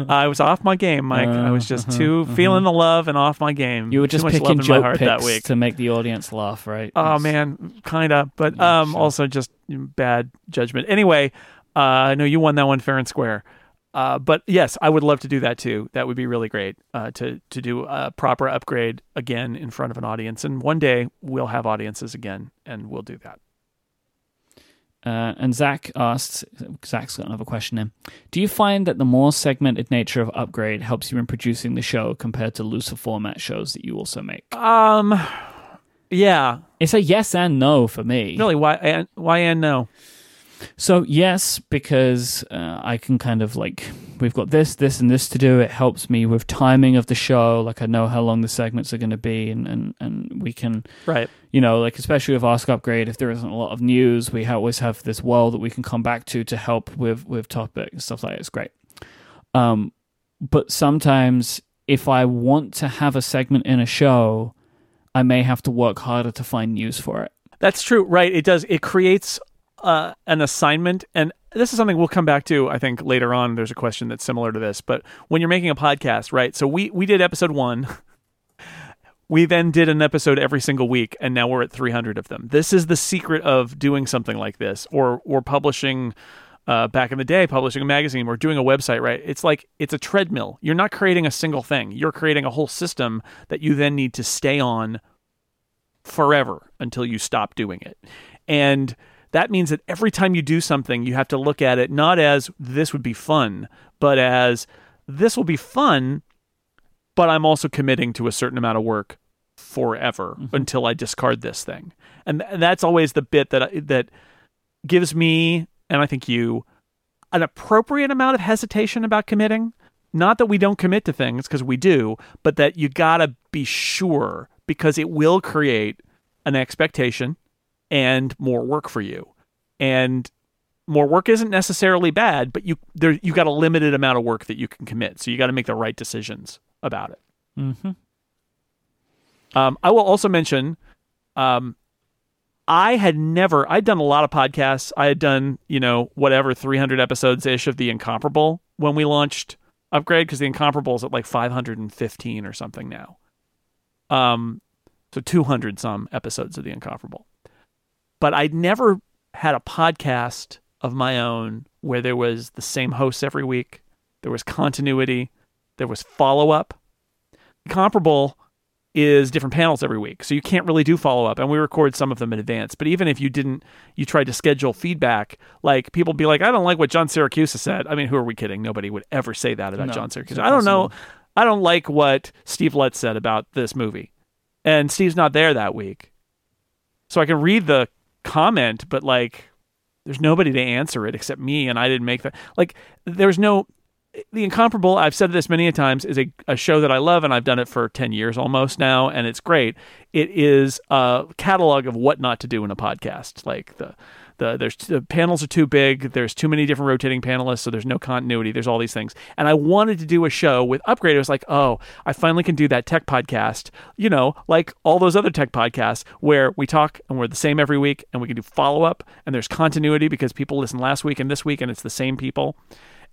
I was off my game, Mike. I was just Uh, too uh-huh, feeling the love and off my game. You were just picking joke picks to make the audience laugh, right? Oh That's- man, kind of, but Yeah, um, sure. also just bad judgment. Anyway, uh, I know you won that one fair and square. Uh, but yes, I would love to do that too. That would be really great uh, to to do a proper upgrade again in front of an audience. And one day we'll have audiences again, and we'll do that. Uh, and Zach asked, Zach's got another question in. Do you find that the more segmented nature of Upgrade helps you in producing the show compared to looser format shows that you also make? Um, yeah. It's a yes and no for me. Really? Why? And, why and no? So yes, because uh, I can kind of like we've got this, this, and this to do. It helps me with timing of the show. Like I know how long the segments are going to be, and, and and we can Right. you know like especially with Ask Upgrade, if there isn't a lot of news, we always have this well that we can come back to to help with with topic and stuff like that. It's great. Um, but sometimes if I want to have a segment in a show, I may have to work harder to find news for it. That's true. Right. It does. It creates uh, an assignment, and this is something we'll come back to. I think later on. There's a question that's similar to this, but when you're making a podcast, right? So we we did episode one. [LAUGHS] We then did an episode every single week, and now we're at 300 of them. This is the secret of doing something like this, or or publishing. Uh, back in the day, publishing a magazine or doing a website, right? It's like it's a treadmill. You're not creating a single thing. You're creating a whole system that you then need to stay on forever until you stop doing it. And that means that every time you do something, you have to look at it not as this would be fun, but as this will be fun, but I'm also committing to a certain amount of work forever mm-hmm. until I discard this thing. And, th- and that's always the bit that that gives me and I think you an appropriate amount of hesitation about committing. Not that we don't commit to things because we do, but that you got to be sure because it will create an expectation and more work for you. And more work isn't necessarily bad, but you there you got a limited amount of work that you can commit. So you got to make the right decisions about it. Mm-hmm. Um, I will also mention, um, I had never. I'd done a lot of podcasts. I had done, you know, whatever, three hundred episodes ish of the Incomparable when we launched Upgrade because the Incomparable is at like five hundred and fifteen or something now. Um, so two hundred some episodes of the Incomparable, but I'd never had a podcast of my own where there was the same hosts every week. There was continuity. There was follow up. Comparable is different panels every week. So you can't really do follow up. And we record some of them in advance. But even if you didn't, you tried to schedule feedback, like people be like, I don't like what John Siracusa said. I mean, who are we kidding? Nobody would ever say that about No, John Siracusa. I don't know. I don't like what Steve Lutz said about this movie. And Steve's not there that week. So I can read the comment, but like, there's nobody to answer it except me. And I didn't make that. Like, there's no the incomparable i've said this many a times is a, a show that i love and i've done it for 10 years almost now and it's great it is a catalog of what not to do in a podcast like the the there's the panels are too big. There's too many different rotating panelists so there's no continuity. There's all these things. And i wanted to do a show with upgrade. It was like oh i finally can do that tech podcast you know like all those other tech podcasts where we talk and we're the same every week and we can do follow up and there's continuity because people listen last week and this week and it's the same people.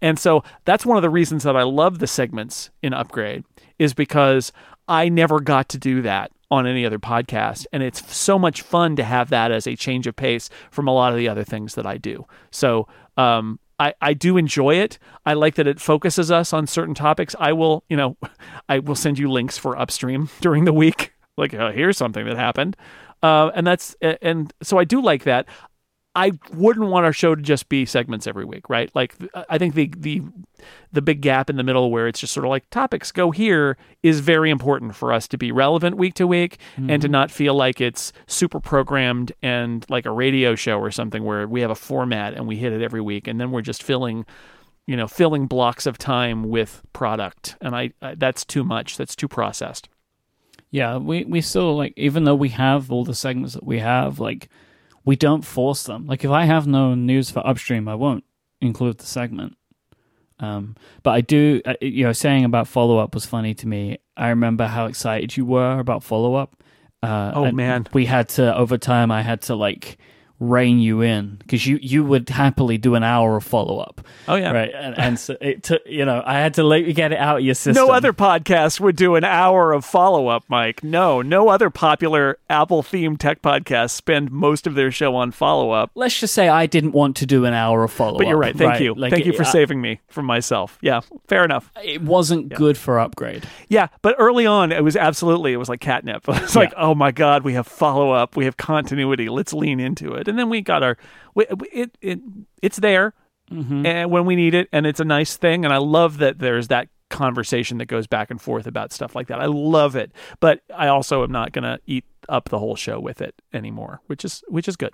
And so that's one of the reasons that I love the segments in Upgrade is because I never got to do that on any other podcast. And it's so much fun to have that as a change of pace from a lot of the other things that I do. So, um, I, I do enjoy it. I like that it focuses us on certain topics. I will, you know, [LAUGHS] I will send you links for upstream [LAUGHS] during the week. Like, uh, here's something that happened. Uh, and that's, and so I do like that. I wouldn't want our show to just be segments every week, right? Like I think the the the big gap in the middle where it's just sort of like topics go here is very important for us to be relevant week to week and to mm-hmm. not feel like it's super programmed and like a radio show or something where we have a format and we hit it every week and then we're just filling you know filling blocks of time with product. And I, I that's too much. That's too processed. Yeah, we we still like even though we have all the segments that we have, like we don't force them. Like if I have no news for upstream, I won't include the segment. Um, but I do, uh, you know, saying about follow up was funny to me. I remember how excited you were about follow up. Uh, Oh, man. we had to over time. I had to like rein you in because you you would happily do an hour of follow up. oh yeah right, and, and so it took you know I had to let you get it out of your system. No other podcast would do an hour of follow up, Mike. No, no other popular Apple themed tech podcast spend most of their show on follow up. let's just say I didn't want to do an hour of follow up. But you're right. Thank you. Like, Thank you for it, saving me from myself. Yeah, fair enough. It wasn't good for upgrade. Yeah, but early on, it was absolutely, it was like catnip. [LAUGHS] It's like, oh my God, we have follow up, we have continuity. Let's lean into it. And then we got our we, it it it's there Mm-hmm. and when we need it and it's a nice thing and i love that there's that conversation that goes back and forth about stuff like that i love it but i also am not going to eat up the whole show with it anymore which is which is good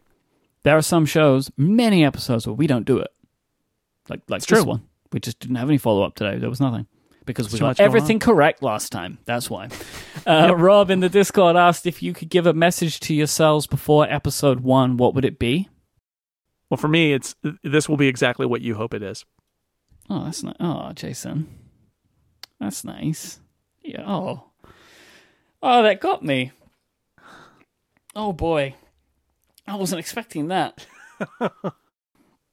There are some shows, many episodes, where we don't do it. Like like It's this true. one. We just didn't have any follow up today. There was nothing. Because we got everything correct last time. That's why. [LAUGHS] Uh, Rob in the Discord asked if you could give a message to yourselves before episode one, what would it be? well for me it's this will be exactly what you hope it is Oh, that's nice. Oh, Jason. That's nice. Yeah. Oh. Oh, that got me. Oh, boy. I wasn't expecting that. [LAUGHS]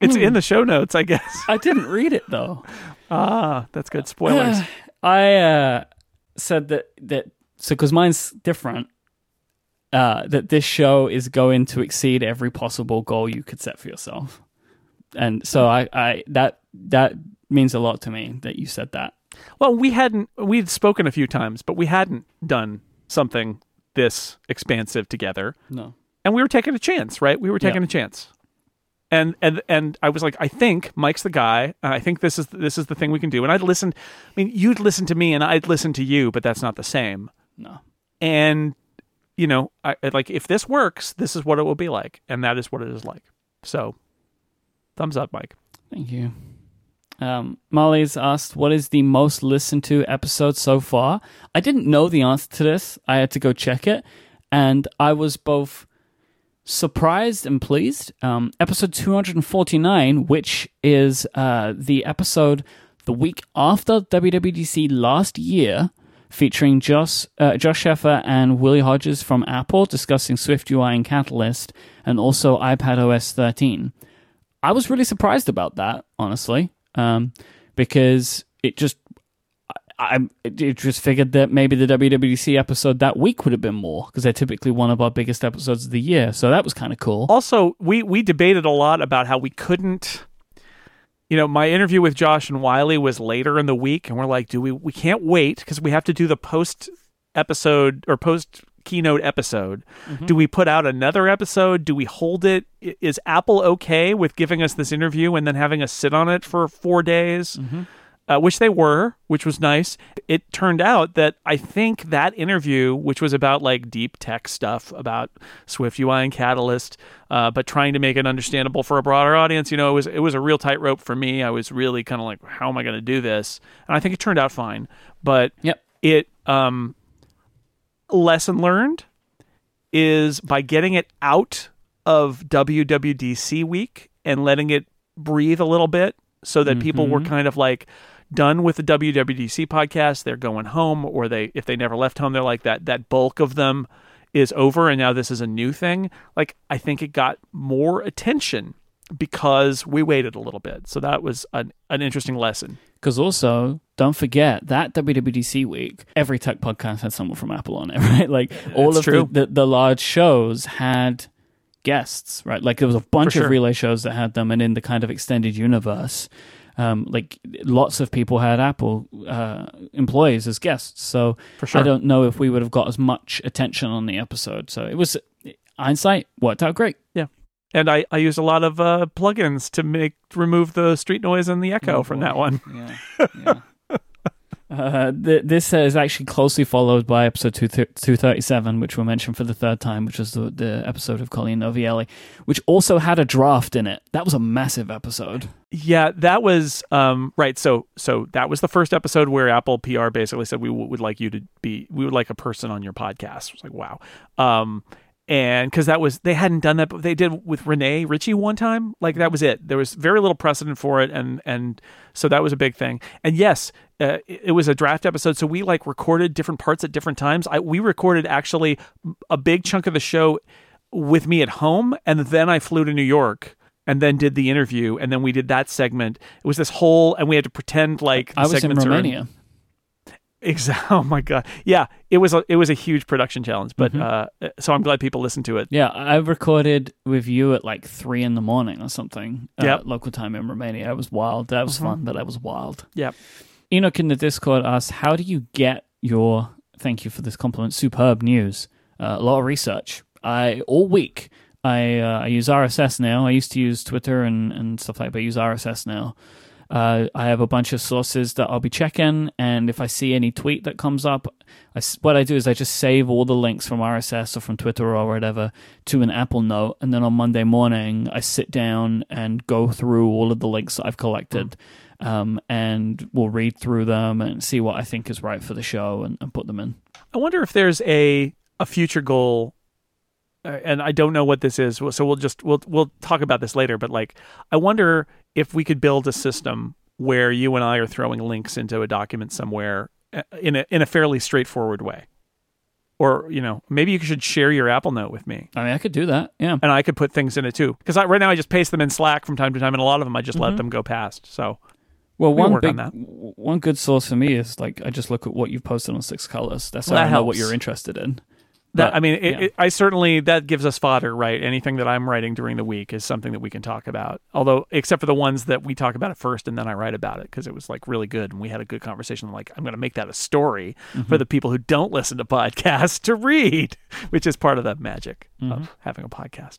it's Hmm. in the show notes i guess I didn't read it, though. ah that's good spoilers [SIGHS] I uh, said that that so because mine's different. Uh, that this show is going to exceed every possible goal you could set for yourself, and so I, I that that means a lot to me that you said that. Well, we hadn't we'd spoken a few times, but we hadn't done something this expansive together. No, And we were taking a chance, right? We were taking Yeah. a chance. And and and I was like, I think Mike's the guy. And I think this is this is the thing we can do. And I'd listen. I mean, you'd listen to me, and I'd listen to you, but that's not the same. no. And you know, I I- like if this works, this is what it will be like, and that is what it is like. So, thumbs up, Mike. Thank you. Um, Molly's asked, "What is the most listened to episode so far?" I didn't know the answer to this. I had to go check it, and I was both surprised and pleased. Um, episode two hundred and forty-nine, which is uh, the episode the week after WWDC last year, featuring Josh uh, Josh Shaffer and Wiley Hodges from Apple discussing Swift UI and Catalyst, and also iPad OS thirteen. I was really surprised about that, honestly, um, because it just I, I it just figured that maybe the WWDC episode that week would have been more because they're typically one of our biggest episodes of the year. So that was kind of cool. also we we debated a lot about how we couldn't you know my interview with josh and wiley was later in the week and we're like do we we can't wait because we have to do the post episode or post keynote episode mm-hmm. do we put out another episode do we hold it? Is apple okay with giving us this interview and then having us sit on it for four days mm-hmm. Uh, which they were, which was nice. It turned out that I think that interview, which was about like deep tech stuff about Swift UI and Catalyst, uh, but trying to make it understandable for a broader audience, you know, it was it was a real tightrope for me. I was really kind of like, how am I going to do this? And I think it turned out fine. But Yep. it um, lesson learned is by getting it out of WWDC week and letting it breathe a little bit so that people were kind of like done with the WWDC podcast they're going home or they if they never left home they're like that that bulk of them is over and now this is a new thing like I think it got more attention because we waited a little bit so that was an, an interesting lesson Because also, don't forget that WWDC week, every tech podcast had someone from Apple on it, [LAUGHS] right? Like all That's of. The, the the large shows had guests, right? Like there was a bunch sure. of relay shows that had them, and in the kind of extended universe, um, like lots of people had Apple uh, employees as guests. So sure. I don't know if we would have got as much attention on the episode. So it was hindsight worked out great. Yeah. And I, I used a lot of uh, plugins to make remove the street noise and the echo Oh, from boy. that one. Yeah. yeah. Uh, th- this is actually closely followed by episode two th- 237, which we'll mention for the third time, which was the, the episode of Colleen Novielli, which also had a draft in it. That was a massive episode. Yeah, that was um, right. So so that was the first episode where Apple PR basically said we w- would like you to be we would like a person on your podcast. It was like wow. Um, and because that was they hadn't done that, but they did with Rene Ritchie one time. Like that was it. There was very little precedent for it, and and so that was a big thing. And yes, uh, it, it was a draft episode, so we like recorded different parts at different times. I we recorded actually a big chunk of the show with me at home, and then I flew to New York. And then did the interview, and then we did that segment. It was this whole, and we had to pretend like the I was in Romania. Exactly. [LAUGHS] Oh my god. Yeah, it was a it was a huge production challenge, but Mm-hmm. uh, so I'm glad people listened to it. Yeah, I recorded with you at like three in the morning or something. Uh, Yep. Local time in Romania. It was wild. That was fun, but that was wild. Yep. Enoch in the Discord asked, "How do you get your thank you for this compliment superb news? Uh, a lot of research. I all week I uh, I use RSS now. I used to use Twitter and, and stuff like that, but I use RSS now. Uh, I have a bunch of sources that I'll be checking, and if I see any tweet that comes up, I what I do is I just save all the links from RSS or from Twitter or whatever to an Apple Note, and then on Monday morning I sit down and go through all of the links that I've collected, um, and we'll read through them and see what I think is right for the show and, and put them in. I wonder if there's a a future goal, uh, and I don't know what this is. So we'll just we'll we'll talk about this later. But like, I wonder if we could build a system where you and I are throwing links into a document somewhere uh, in a in a fairly straightforward way. Or you know, maybe you should share your Apple Note with me, I mean, I could do that. Yeah. and I could put things in it too. Because right now I just paste them in Slack from time to time, and a lot of them I just let them go past. So Well, one work on big, that. one good source for me is like I just look at what you've posted on Six Colors. That's Well, how that I know what you're interested in. That But, I mean, it, yeah. it, I certainly that gives us fodder, right? Anything that I'm writing during the week is something that we can talk about. Although, except for the ones that we talk about it first and then I write about it because it was like really good and we had a good conversation. Like, I'm going to make that a story Mm-hmm. for the people who don't [LAUGHS] listen to podcasts to read, which is part of the magic Mm-hmm. of having a podcast.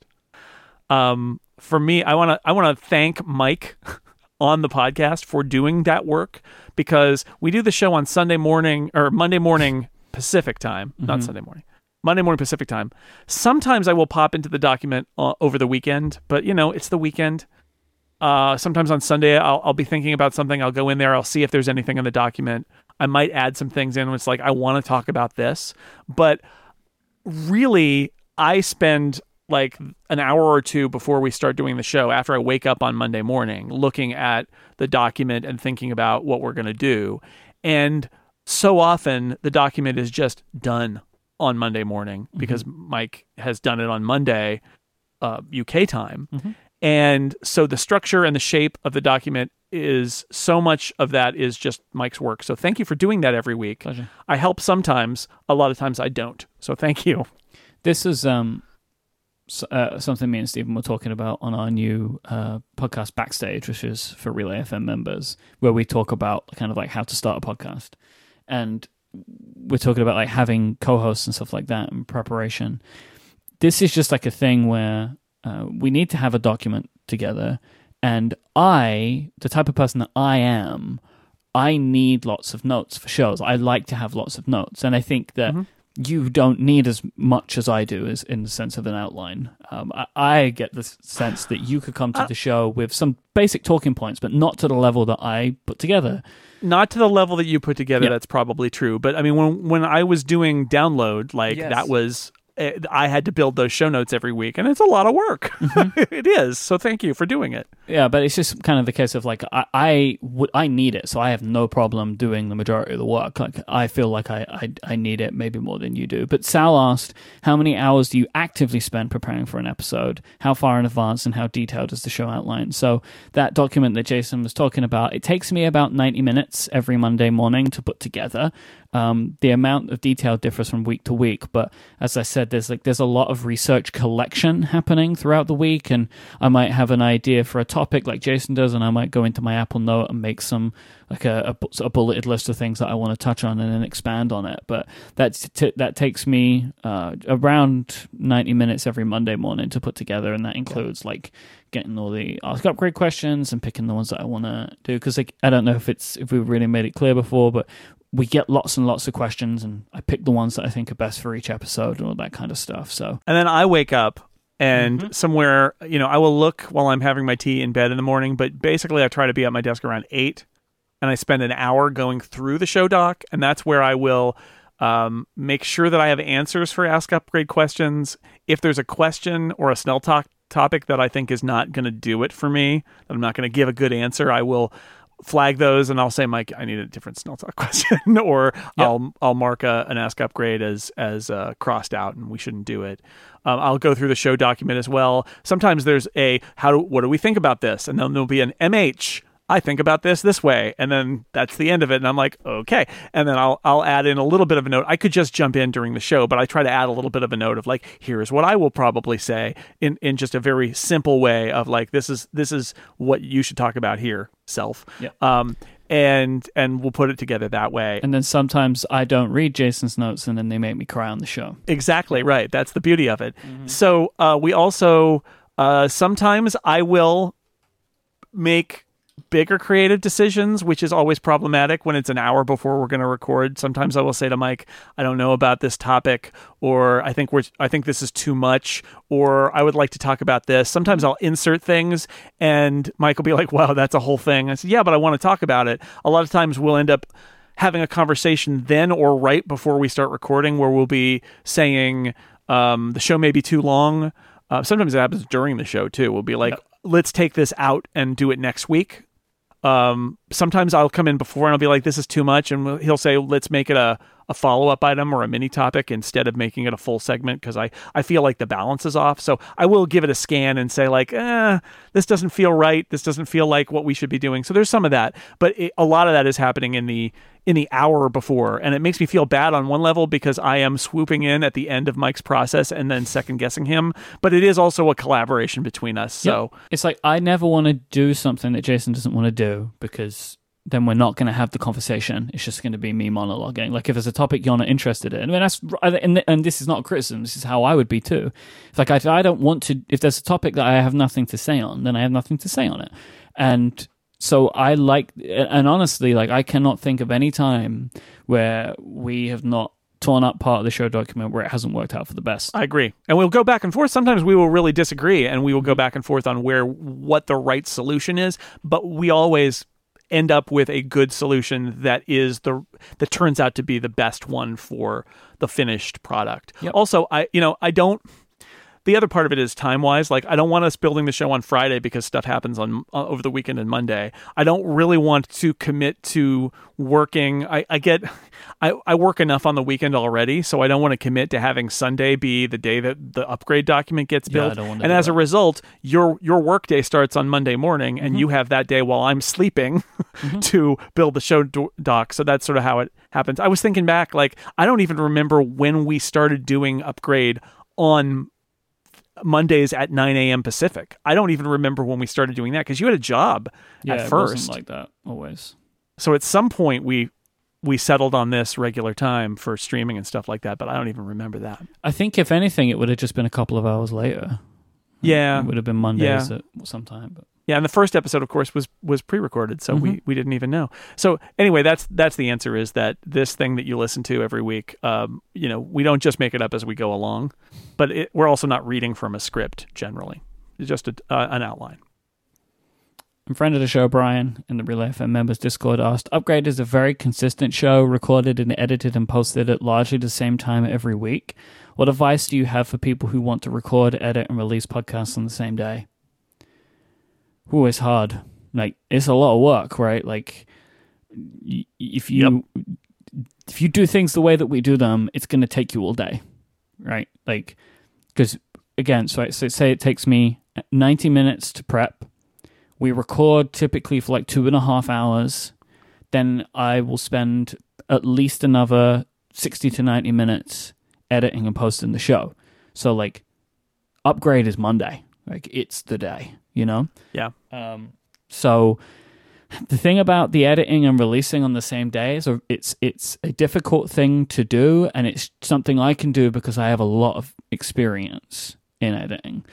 Um, for me, I want to I want to thank Mike [LAUGHS] on the podcast for doing that work because we do the show on Sunday morning or Monday morning Pacific time, not Sunday morning. Monday morning Pacific time. Sometimes I will pop into the document uh, over the weekend, but you know, it's the weekend. Uh, sometimes on Sunday, I'll, I'll be thinking about something. I'll go in there. I'll see if there's anything in the document. I might add some things in. It's like I want to talk about this, but really, I spend like an hour or two before we start doing the show after I wake up on Monday morning looking at the document and thinking about what we're going to do. And so often the document is just done on Monday morning because Mike has done it on Monday, uh, UK time. And so the structure and the shape of the document is so much of that is just Mike's work. So thank you for doing that every week. Pleasure. I help sometimes, a lot of times I don't. So thank you. This is um, uh, something me and Stephen were talking about on our new uh, podcast backstage, which is for Relay FM members, where we talk about kind of like how to start a podcast, and we're talking about like having co-hosts and stuff like that in preparation. This is just like a thing where uh, we need to have a document together, and I, the type of person that I am, I need lots of notes for shows. I like to have lots of notes, and I think that you don't need as much as I do, as in the sense of an outline. Um, I, I get the sense that you could come to the show with some basic talking points, but not to the level that I put together. Not to the level that you put together, Yeah. that's probably true. But I mean, when when I was doing download, like Yes. that was, I had to build those show notes every week, and it's a lot of work. Mm-hmm. [LAUGHS] it is. So thank you for doing it. Yeah, but it's just kind of the case of like I I, would, I need it, so I have no problem doing the majority of the work. Like I feel like I, I I need it maybe more than you do. But Sal asked, how many hours do you actively spend preparing for an episode? How far in advance and how detailed is the show outline? So that document that Jason was talking about, it takes me about ninety minutes every Monday morning to put together. Um, the amount of detail differs from week to week, but as I said, there's like there's a lot of research collection happening throughout the week, and I might have an idea for a topic like Jason does, and I might go into my Apple Note and make some like a, a, a bulleted list of things that I want to touch on and then expand on it. But that's t- that takes me uh, around ninety minutes every Monday morning to put together, and that includes like getting all the ask upgrade questions and picking the ones that I want to do because like, I don't know if it's if we've really made it clear before, but we get lots and lots of questions, and I pick the ones that I think are best for each episode and all that kind of stuff. So And then I wake up and Mm-hmm. somewhere, you know, I will look while I'm having my tea in bed in the morning, but basically I try to be at my desk around eight and I spend an hour going through the show doc. And that's where I will um, make sure that I have answers for Ask Upgrade questions. If there's a question or a Snell Talk topic that I think is not going to do it for me, that I'm not going to give a good answer, I will flag those and I'll say, Mike, I need a different Snell Talk [LAUGHS] question, or I'll I'll mark a, an Ask Upgrade as as uh, crossed out and we shouldn't do it. Um, I'll go through the show document as well. Sometimes there's a how do what do we think about this, and then there'll be an MH. I think about this this way, and then that's the end of it. And I'm like, okay. And then I'll I'll add in a little bit of a note. I could just jump in during the show, but I try to add a little bit of a note of like, here's what I will probably say in in just a very simple way of like, this is this is what you should talk about here, self. Yeah. Um, and and we'll put it together that way. And then sometimes I don't read Jason's notes, and then they make me cry on the show. Exactly right. That's the beauty of it. So uh, we also uh, sometimes I will make bigger creative decisions, which is always problematic when it's an hour before we're going to record. Sometimes I will say to Mike, "I don't know about this topic," or "I think we're I think this is too much," or "I would like to talk about this." Sometimes I'll insert things, and Mike will be like, "Wow, that's a whole thing." I said, "Yeah, but I want to talk about it." A lot of times we'll end up having a conversation then or right before we start recording where we'll be saying um, the show may be too long. Uh, sometimes it happens during the show too. We'll be like, let's take this out and do it next week. Um, sometimes I'll come in before and I'll be like, this is too much. And he'll say, let's make it a, a follow up item or a mini topic instead of making it a full segment because I, I feel like the balance is off. So I will give it a scan and say, like, eh, this doesn't feel right. This doesn't feel like what we should be doing. So there's some of that. But it, a lot of that is happening in the in the hour before and it makes me feel bad on one level because i am swooping in at the end of mike's process and then second guessing him but it is also a collaboration between us so Yep. it's like I never want to do something that Jason doesn't want to do because then we're not going to have the conversation. It's just going to be me monologuing. Like if there's a topic you're not interested in, I mean that's and, this is not a criticism. This is how I would be too. It's like if I don't want to, if there's a topic that I have nothing to say on, then I have nothing to say on it. And so I like, and honestly, like I cannot think of any time where we have not torn up part of the show document where it hasn't worked out for the best. I agree. And we'll go back and forth. Sometimes we will really disagree and we will go mm-hmm. back and forth on where what the right solution is, but we always end up with a good solution that is the that turns out to be the best one for the finished product. Yep. Also, I you know, I don't the other part of it is time wise. Like, I don't want us building the show on Friday because stuff happens on uh, over the weekend and Monday. I don't really want to commit to working. I, I get, I, I work enough on the weekend already, so I don't want to commit to having Sunday be the day that the upgrade document gets Yeah, built. wanna and as a result, your your work day starts on Monday morning, Mm-hmm. and you have that day while I'm sleeping [LAUGHS] to build the show do- doc. So that's sort of how it happens. I was thinking back, like I don't even remember when we started doing upgrade on Mondays at 9 a.m. Pacific. I don't even remember when we started doing that because you had a job yeah, at first. like that always. so at some point we we settled on this regular time for streaming and stuff like that, but I don't even remember that. I think if anything, it would have just been a couple of hours later. Yeah, It would have been Mondays Yeah. at sometime. But yeah. And the first episode, of course, was was pre-recorded, so we we didn't even know. So anyway, that's that's the answer is that this thing that you listen to every week, um, you know, we don't just make it up as we go along, but it, we're also not reading from a script generally. It's just a, uh, an outline. a friend of the show, Brian, in the Relay FM members Discord asked, Upgrade is a very consistent show, recorded and edited and posted at largely the same time every week. What advice do you have for people who want to record, edit, and release podcasts on the same day? Ooh, it's hard. Like, it's a lot of work, right? Like, if you if you do things the way that we do them, it's going to take you all day, right? Like, because again, so, so say it takes me uh, 90 minutes to prep. We record typically for like two and a half hours. Then I will spend at least another 60 to 90 minutes editing and posting the show. So, like, upgrade is Monday. Like, it's the day, you know? Yeah. Um, so the thing about the editing and releasing on the same day is it's it's a difficult thing to do, and it's something I can do because I have a lot of experience in editing.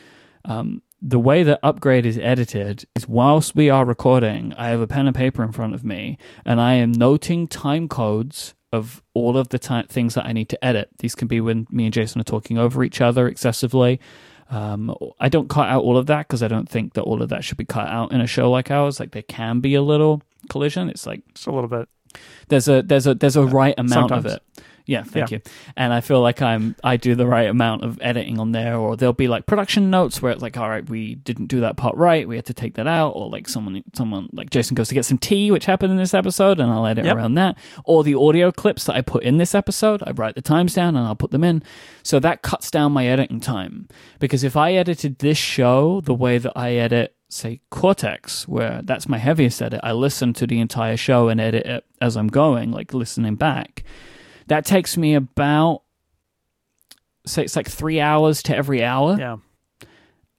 Um, the way that Upgrade is edited is whilst we are recording, I have a pen and paper in front of me, and I am noting time codes of all of the things that I need to edit. These can be when me and Jason are talking over each other excessively. Um, I don't cut out all of that because I don't think that all of that should be cut out in a show like ours. Like there can be a little collision. It's like Just a little bit. there's a there's a there's a right amount of it. Yeah, thank you. And I feel like I'm I do the right amount of editing on there, or there'll be like production notes where it's like, all right, we didn't do that part right, we had to take that out, or like someone someone like Jason goes to get some tea, which happened in this episode, and I'll edit Yep. around that. Or the audio clips that I put in this episode, I write the times down and I'll put them in. So that cuts down my editing time. Because if I edited this show the way that I edit say Cortex, where that's my heaviest edit. I listen to the entire show and edit it as I'm going, like listening back. That takes me about say it's like three hours to every hour. Yeah.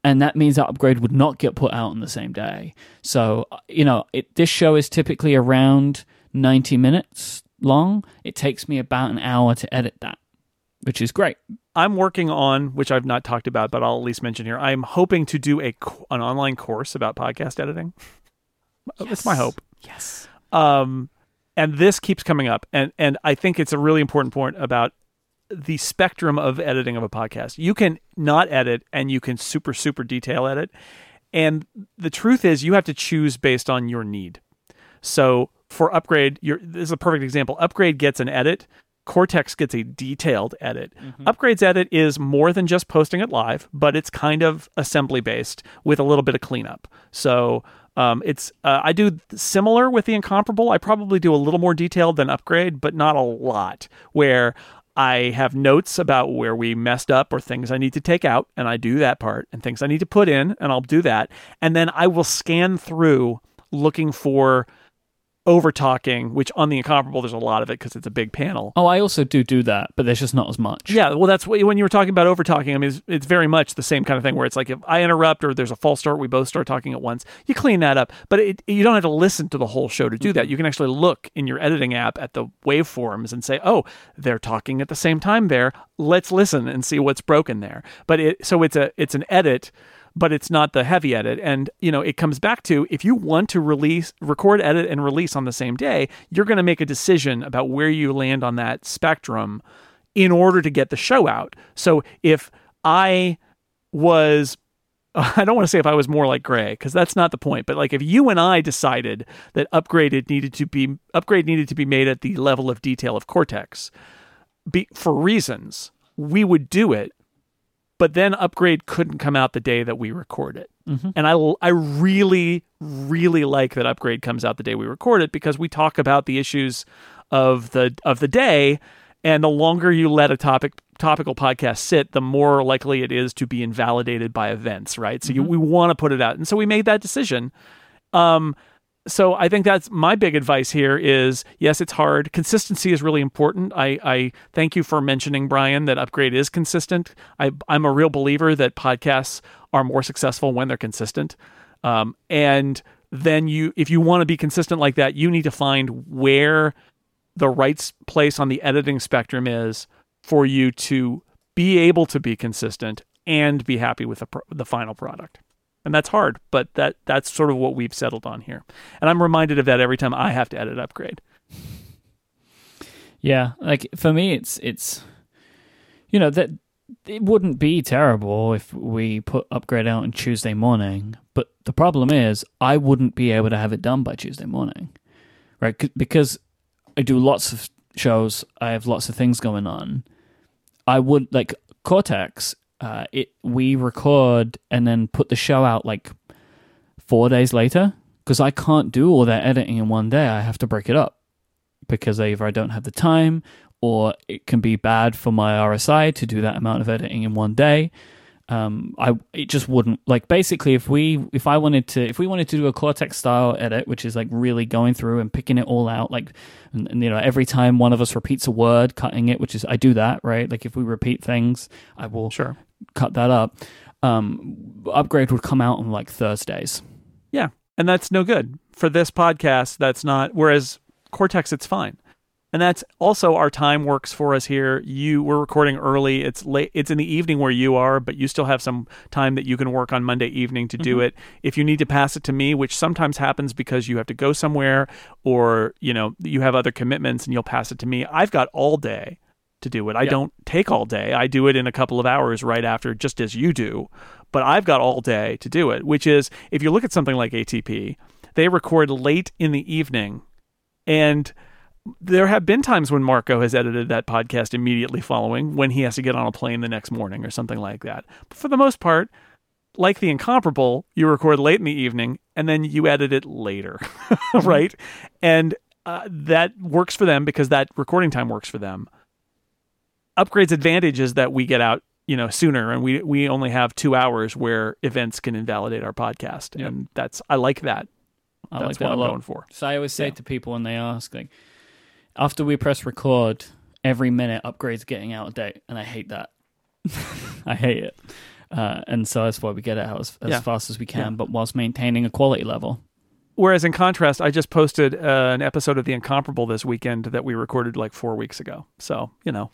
and that means that upgrade would not get put out on the same day. So, you know, it, this show is typically around 90 minutes long. It takes me about an hour to edit that, which is great. I'm working on, which I've not talked about, but I'll at least mention here. I'm hoping to do a an online course about podcast editing. [LAUGHS] That's my hope. Yes. Um, and this keeps coming up, and and I think it's a really important point about the spectrum of editing of a podcast. You can not edit, and you can super super detail edit, and the truth is, you have to choose based on your need. So for upgrade, this is a perfect example. Upgrade gets an edit. Cortex gets a detailed edit. Mm-hmm. Upgrade's edit is more than just posting it live, but it's kind of assembly based with a little bit of cleanup. So um, it's uh, I do similar with the incomparable. I probably do a little more detailed than upgrade, but not a lot. Where I have notes about where we messed up or things I need to take out, and I do that part, and things I need to put in, and I'll do that, and then I will scan through looking for over talking, which on the incomparable there's a lot of it because it's a big panel. Oh, I also do do that, but there's just not as much. Yeah, well, that's what when you were talking about over talking. I mean, it's, it's very much the same kind of thing where it's like if I interrupt or there's a false start, we both start talking at once. You clean that up, but it, you don't have to listen to the whole show to do that. You can actually look in your editing app at the waveforms and say, "Oh, they're talking at the same time there. Let's listen and see what's broken there." But it so it's a it's an edit but it's not the heavy edit. And, you know, it comes back to if you want to release, record, edit, and release on the same day, you're going to make a decision about where you land on that spectrum in order to get the show out. So if I was, [LAUGHS] I don't want to say if I was more like Grey, because that's not the point, but like if you and I decided that upgraded needed to be, upgrade needed to be made at the level of detail of Cortex be, for reasons, we would do it but then upgrade couldn't come out the day that we record it. And I, I really really like that upgrade comes out the day we record it because we talk about the issues of the of the day. And the longer you let a topic topical podcast sit the more likely it is to be invalidated by events right? So you, we want to put it out. And so we made that decision. Um so I think that's my big advice here is yes, it's hard. Consistency is really important. I, I thank you for mentioning, Brian, that upgrade is consistent. I, I'm a real believer that podcasts are more successful when they're consistent. Um, and then you, if you want to be consistent like that, you need to find where the right place on the editing spectrum is for you to be able to be consistent and be happy with the, the final product and that's hard but that that's sort of what we've settled on here and i'm reminded of that every time i have to edit upgrade Yeah, like for me, it's it's you know that it wouldn't be terrible if we put upgrade out on Tuesday morning, but the problem is I wouldn't be able to have it done by Tuesday morning, right? Because I do lots of shows, I have lots of things going on. I would like Cortex. Uh, it we record and then put the show out like four days later because I can't do all that editing in one day. I have to break it up because either I don't have the time or it can be bad for my RSI to do that amount of editing in one day. Um, I it just wouldn't like basically if we if I wanted to if we wanted to do a Cortex style edit, which is like really going through and picking it all out, like and, and, you know every time one of us repeats a word, cutting it, which is I do that right. Like if we repeat things, I will sure cut that up. Um, upgrade would come out on like Thursdays. yeah and that's no good. For this podcast that's not whereas cortex it's fine. And that's also our time works for us here. You we're recording early. It's late it's in the evening where you are but you still have some time that you can work on monday evening to do it. If you need to pass it to me which sometimes happens because you have to go somewhere or you know you have other commitments and you'll pass it to me i've got all day to do it i Yeah. don't take all day i do it in a couple of hours right after just as you do but i've got all day to do it which is if you look at something like atp they record late in the evening and there have been times when Marco has edited that podcast immediately following when he has to get on a plane the next morning or something like that. But for the most part, like the incomparable, you record late in the evening and then you edit it later, [LAUGHS] right? And uh, that works for them because that recording time works for them. Upgrade's advantage is that we get out, you know, sooner, and we we only have two hours where events can invalidate our podcast, Yep. and that's I like that. I that's like that what I'm going for. So I always say Yeah. to people when they ask, like, after we press record, every minute upgrades getting out of date, and I hate that. [LAUGHS] I hate it. uh, and so that's why we get it out as, as Yeah. fast as we can, Yeah. but whilst maintaining a quality level. Whereas in contrast, I just posted uh, an episode of The Incomparable this weekend that we recorded like four weeks ago. So you know,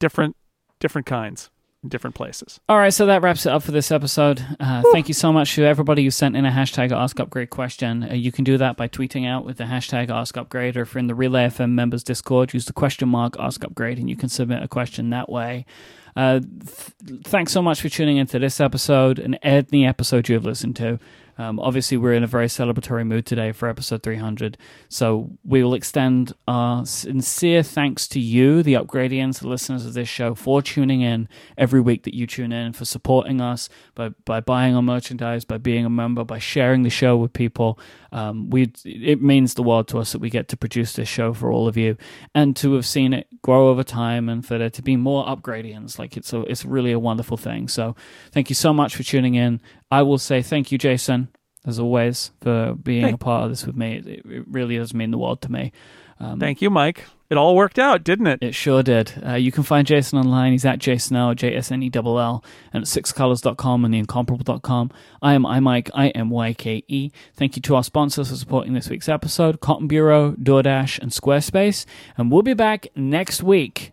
different different kinds, in different places. All right, so that wraps it up for this episode. Uh, thank you so much to everybody who sent in a hashtag Ask Upgrade question. Uh, you can do that by tweeting out with the hashtag Ask Upgrade, or if you're in the Relay FM members Discord, use the question mark Ask Upgrade, and you can submit a question that way. Uh, th- thanks so much for tuning into this episode and any episode you have listened to. Um, obviously, we're in a very celebratory mood today for episode 300. So we will extend our sincere thanks to you, the Upgradians, the listeners of this show, for tuning in every week that you tune in, for supporting us by, by buying our merchandise, by being a member, by sharing the show with people. Um, we It means the world to us that we get to produce this show for all of you and to have seen it grow over time and for there to be more Upgradians. Like it's, a, it's really a wonderful thing. So thank you so much for tuning in. I will say thank you, Jason, as always, for being Hey. a part of this with me. It, it really does mean the world to me. Um, Thank you, Mike. It all worked out, didn't it? It sure did. Uh, you can find Jason online. He's at jsnell, J S N E L L, and at sixcolors.com and theincomparable.com. I am imyke, I M Y K E. Thank you to our sponsors for supporting this week's episode Cotton Bureau, DoorDash, and Squarespace. And we'll be back next week.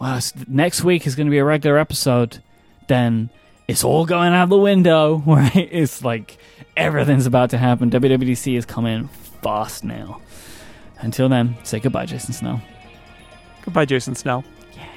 Wow, next week is going to be a regular episode. Then it's all going out the window, [LAUGHS] right? It's like everything's about to happen. WWDC is coming fast now. Until then, say goodbye, Jason Snell. Goodbye, Jason Snell. Yeah.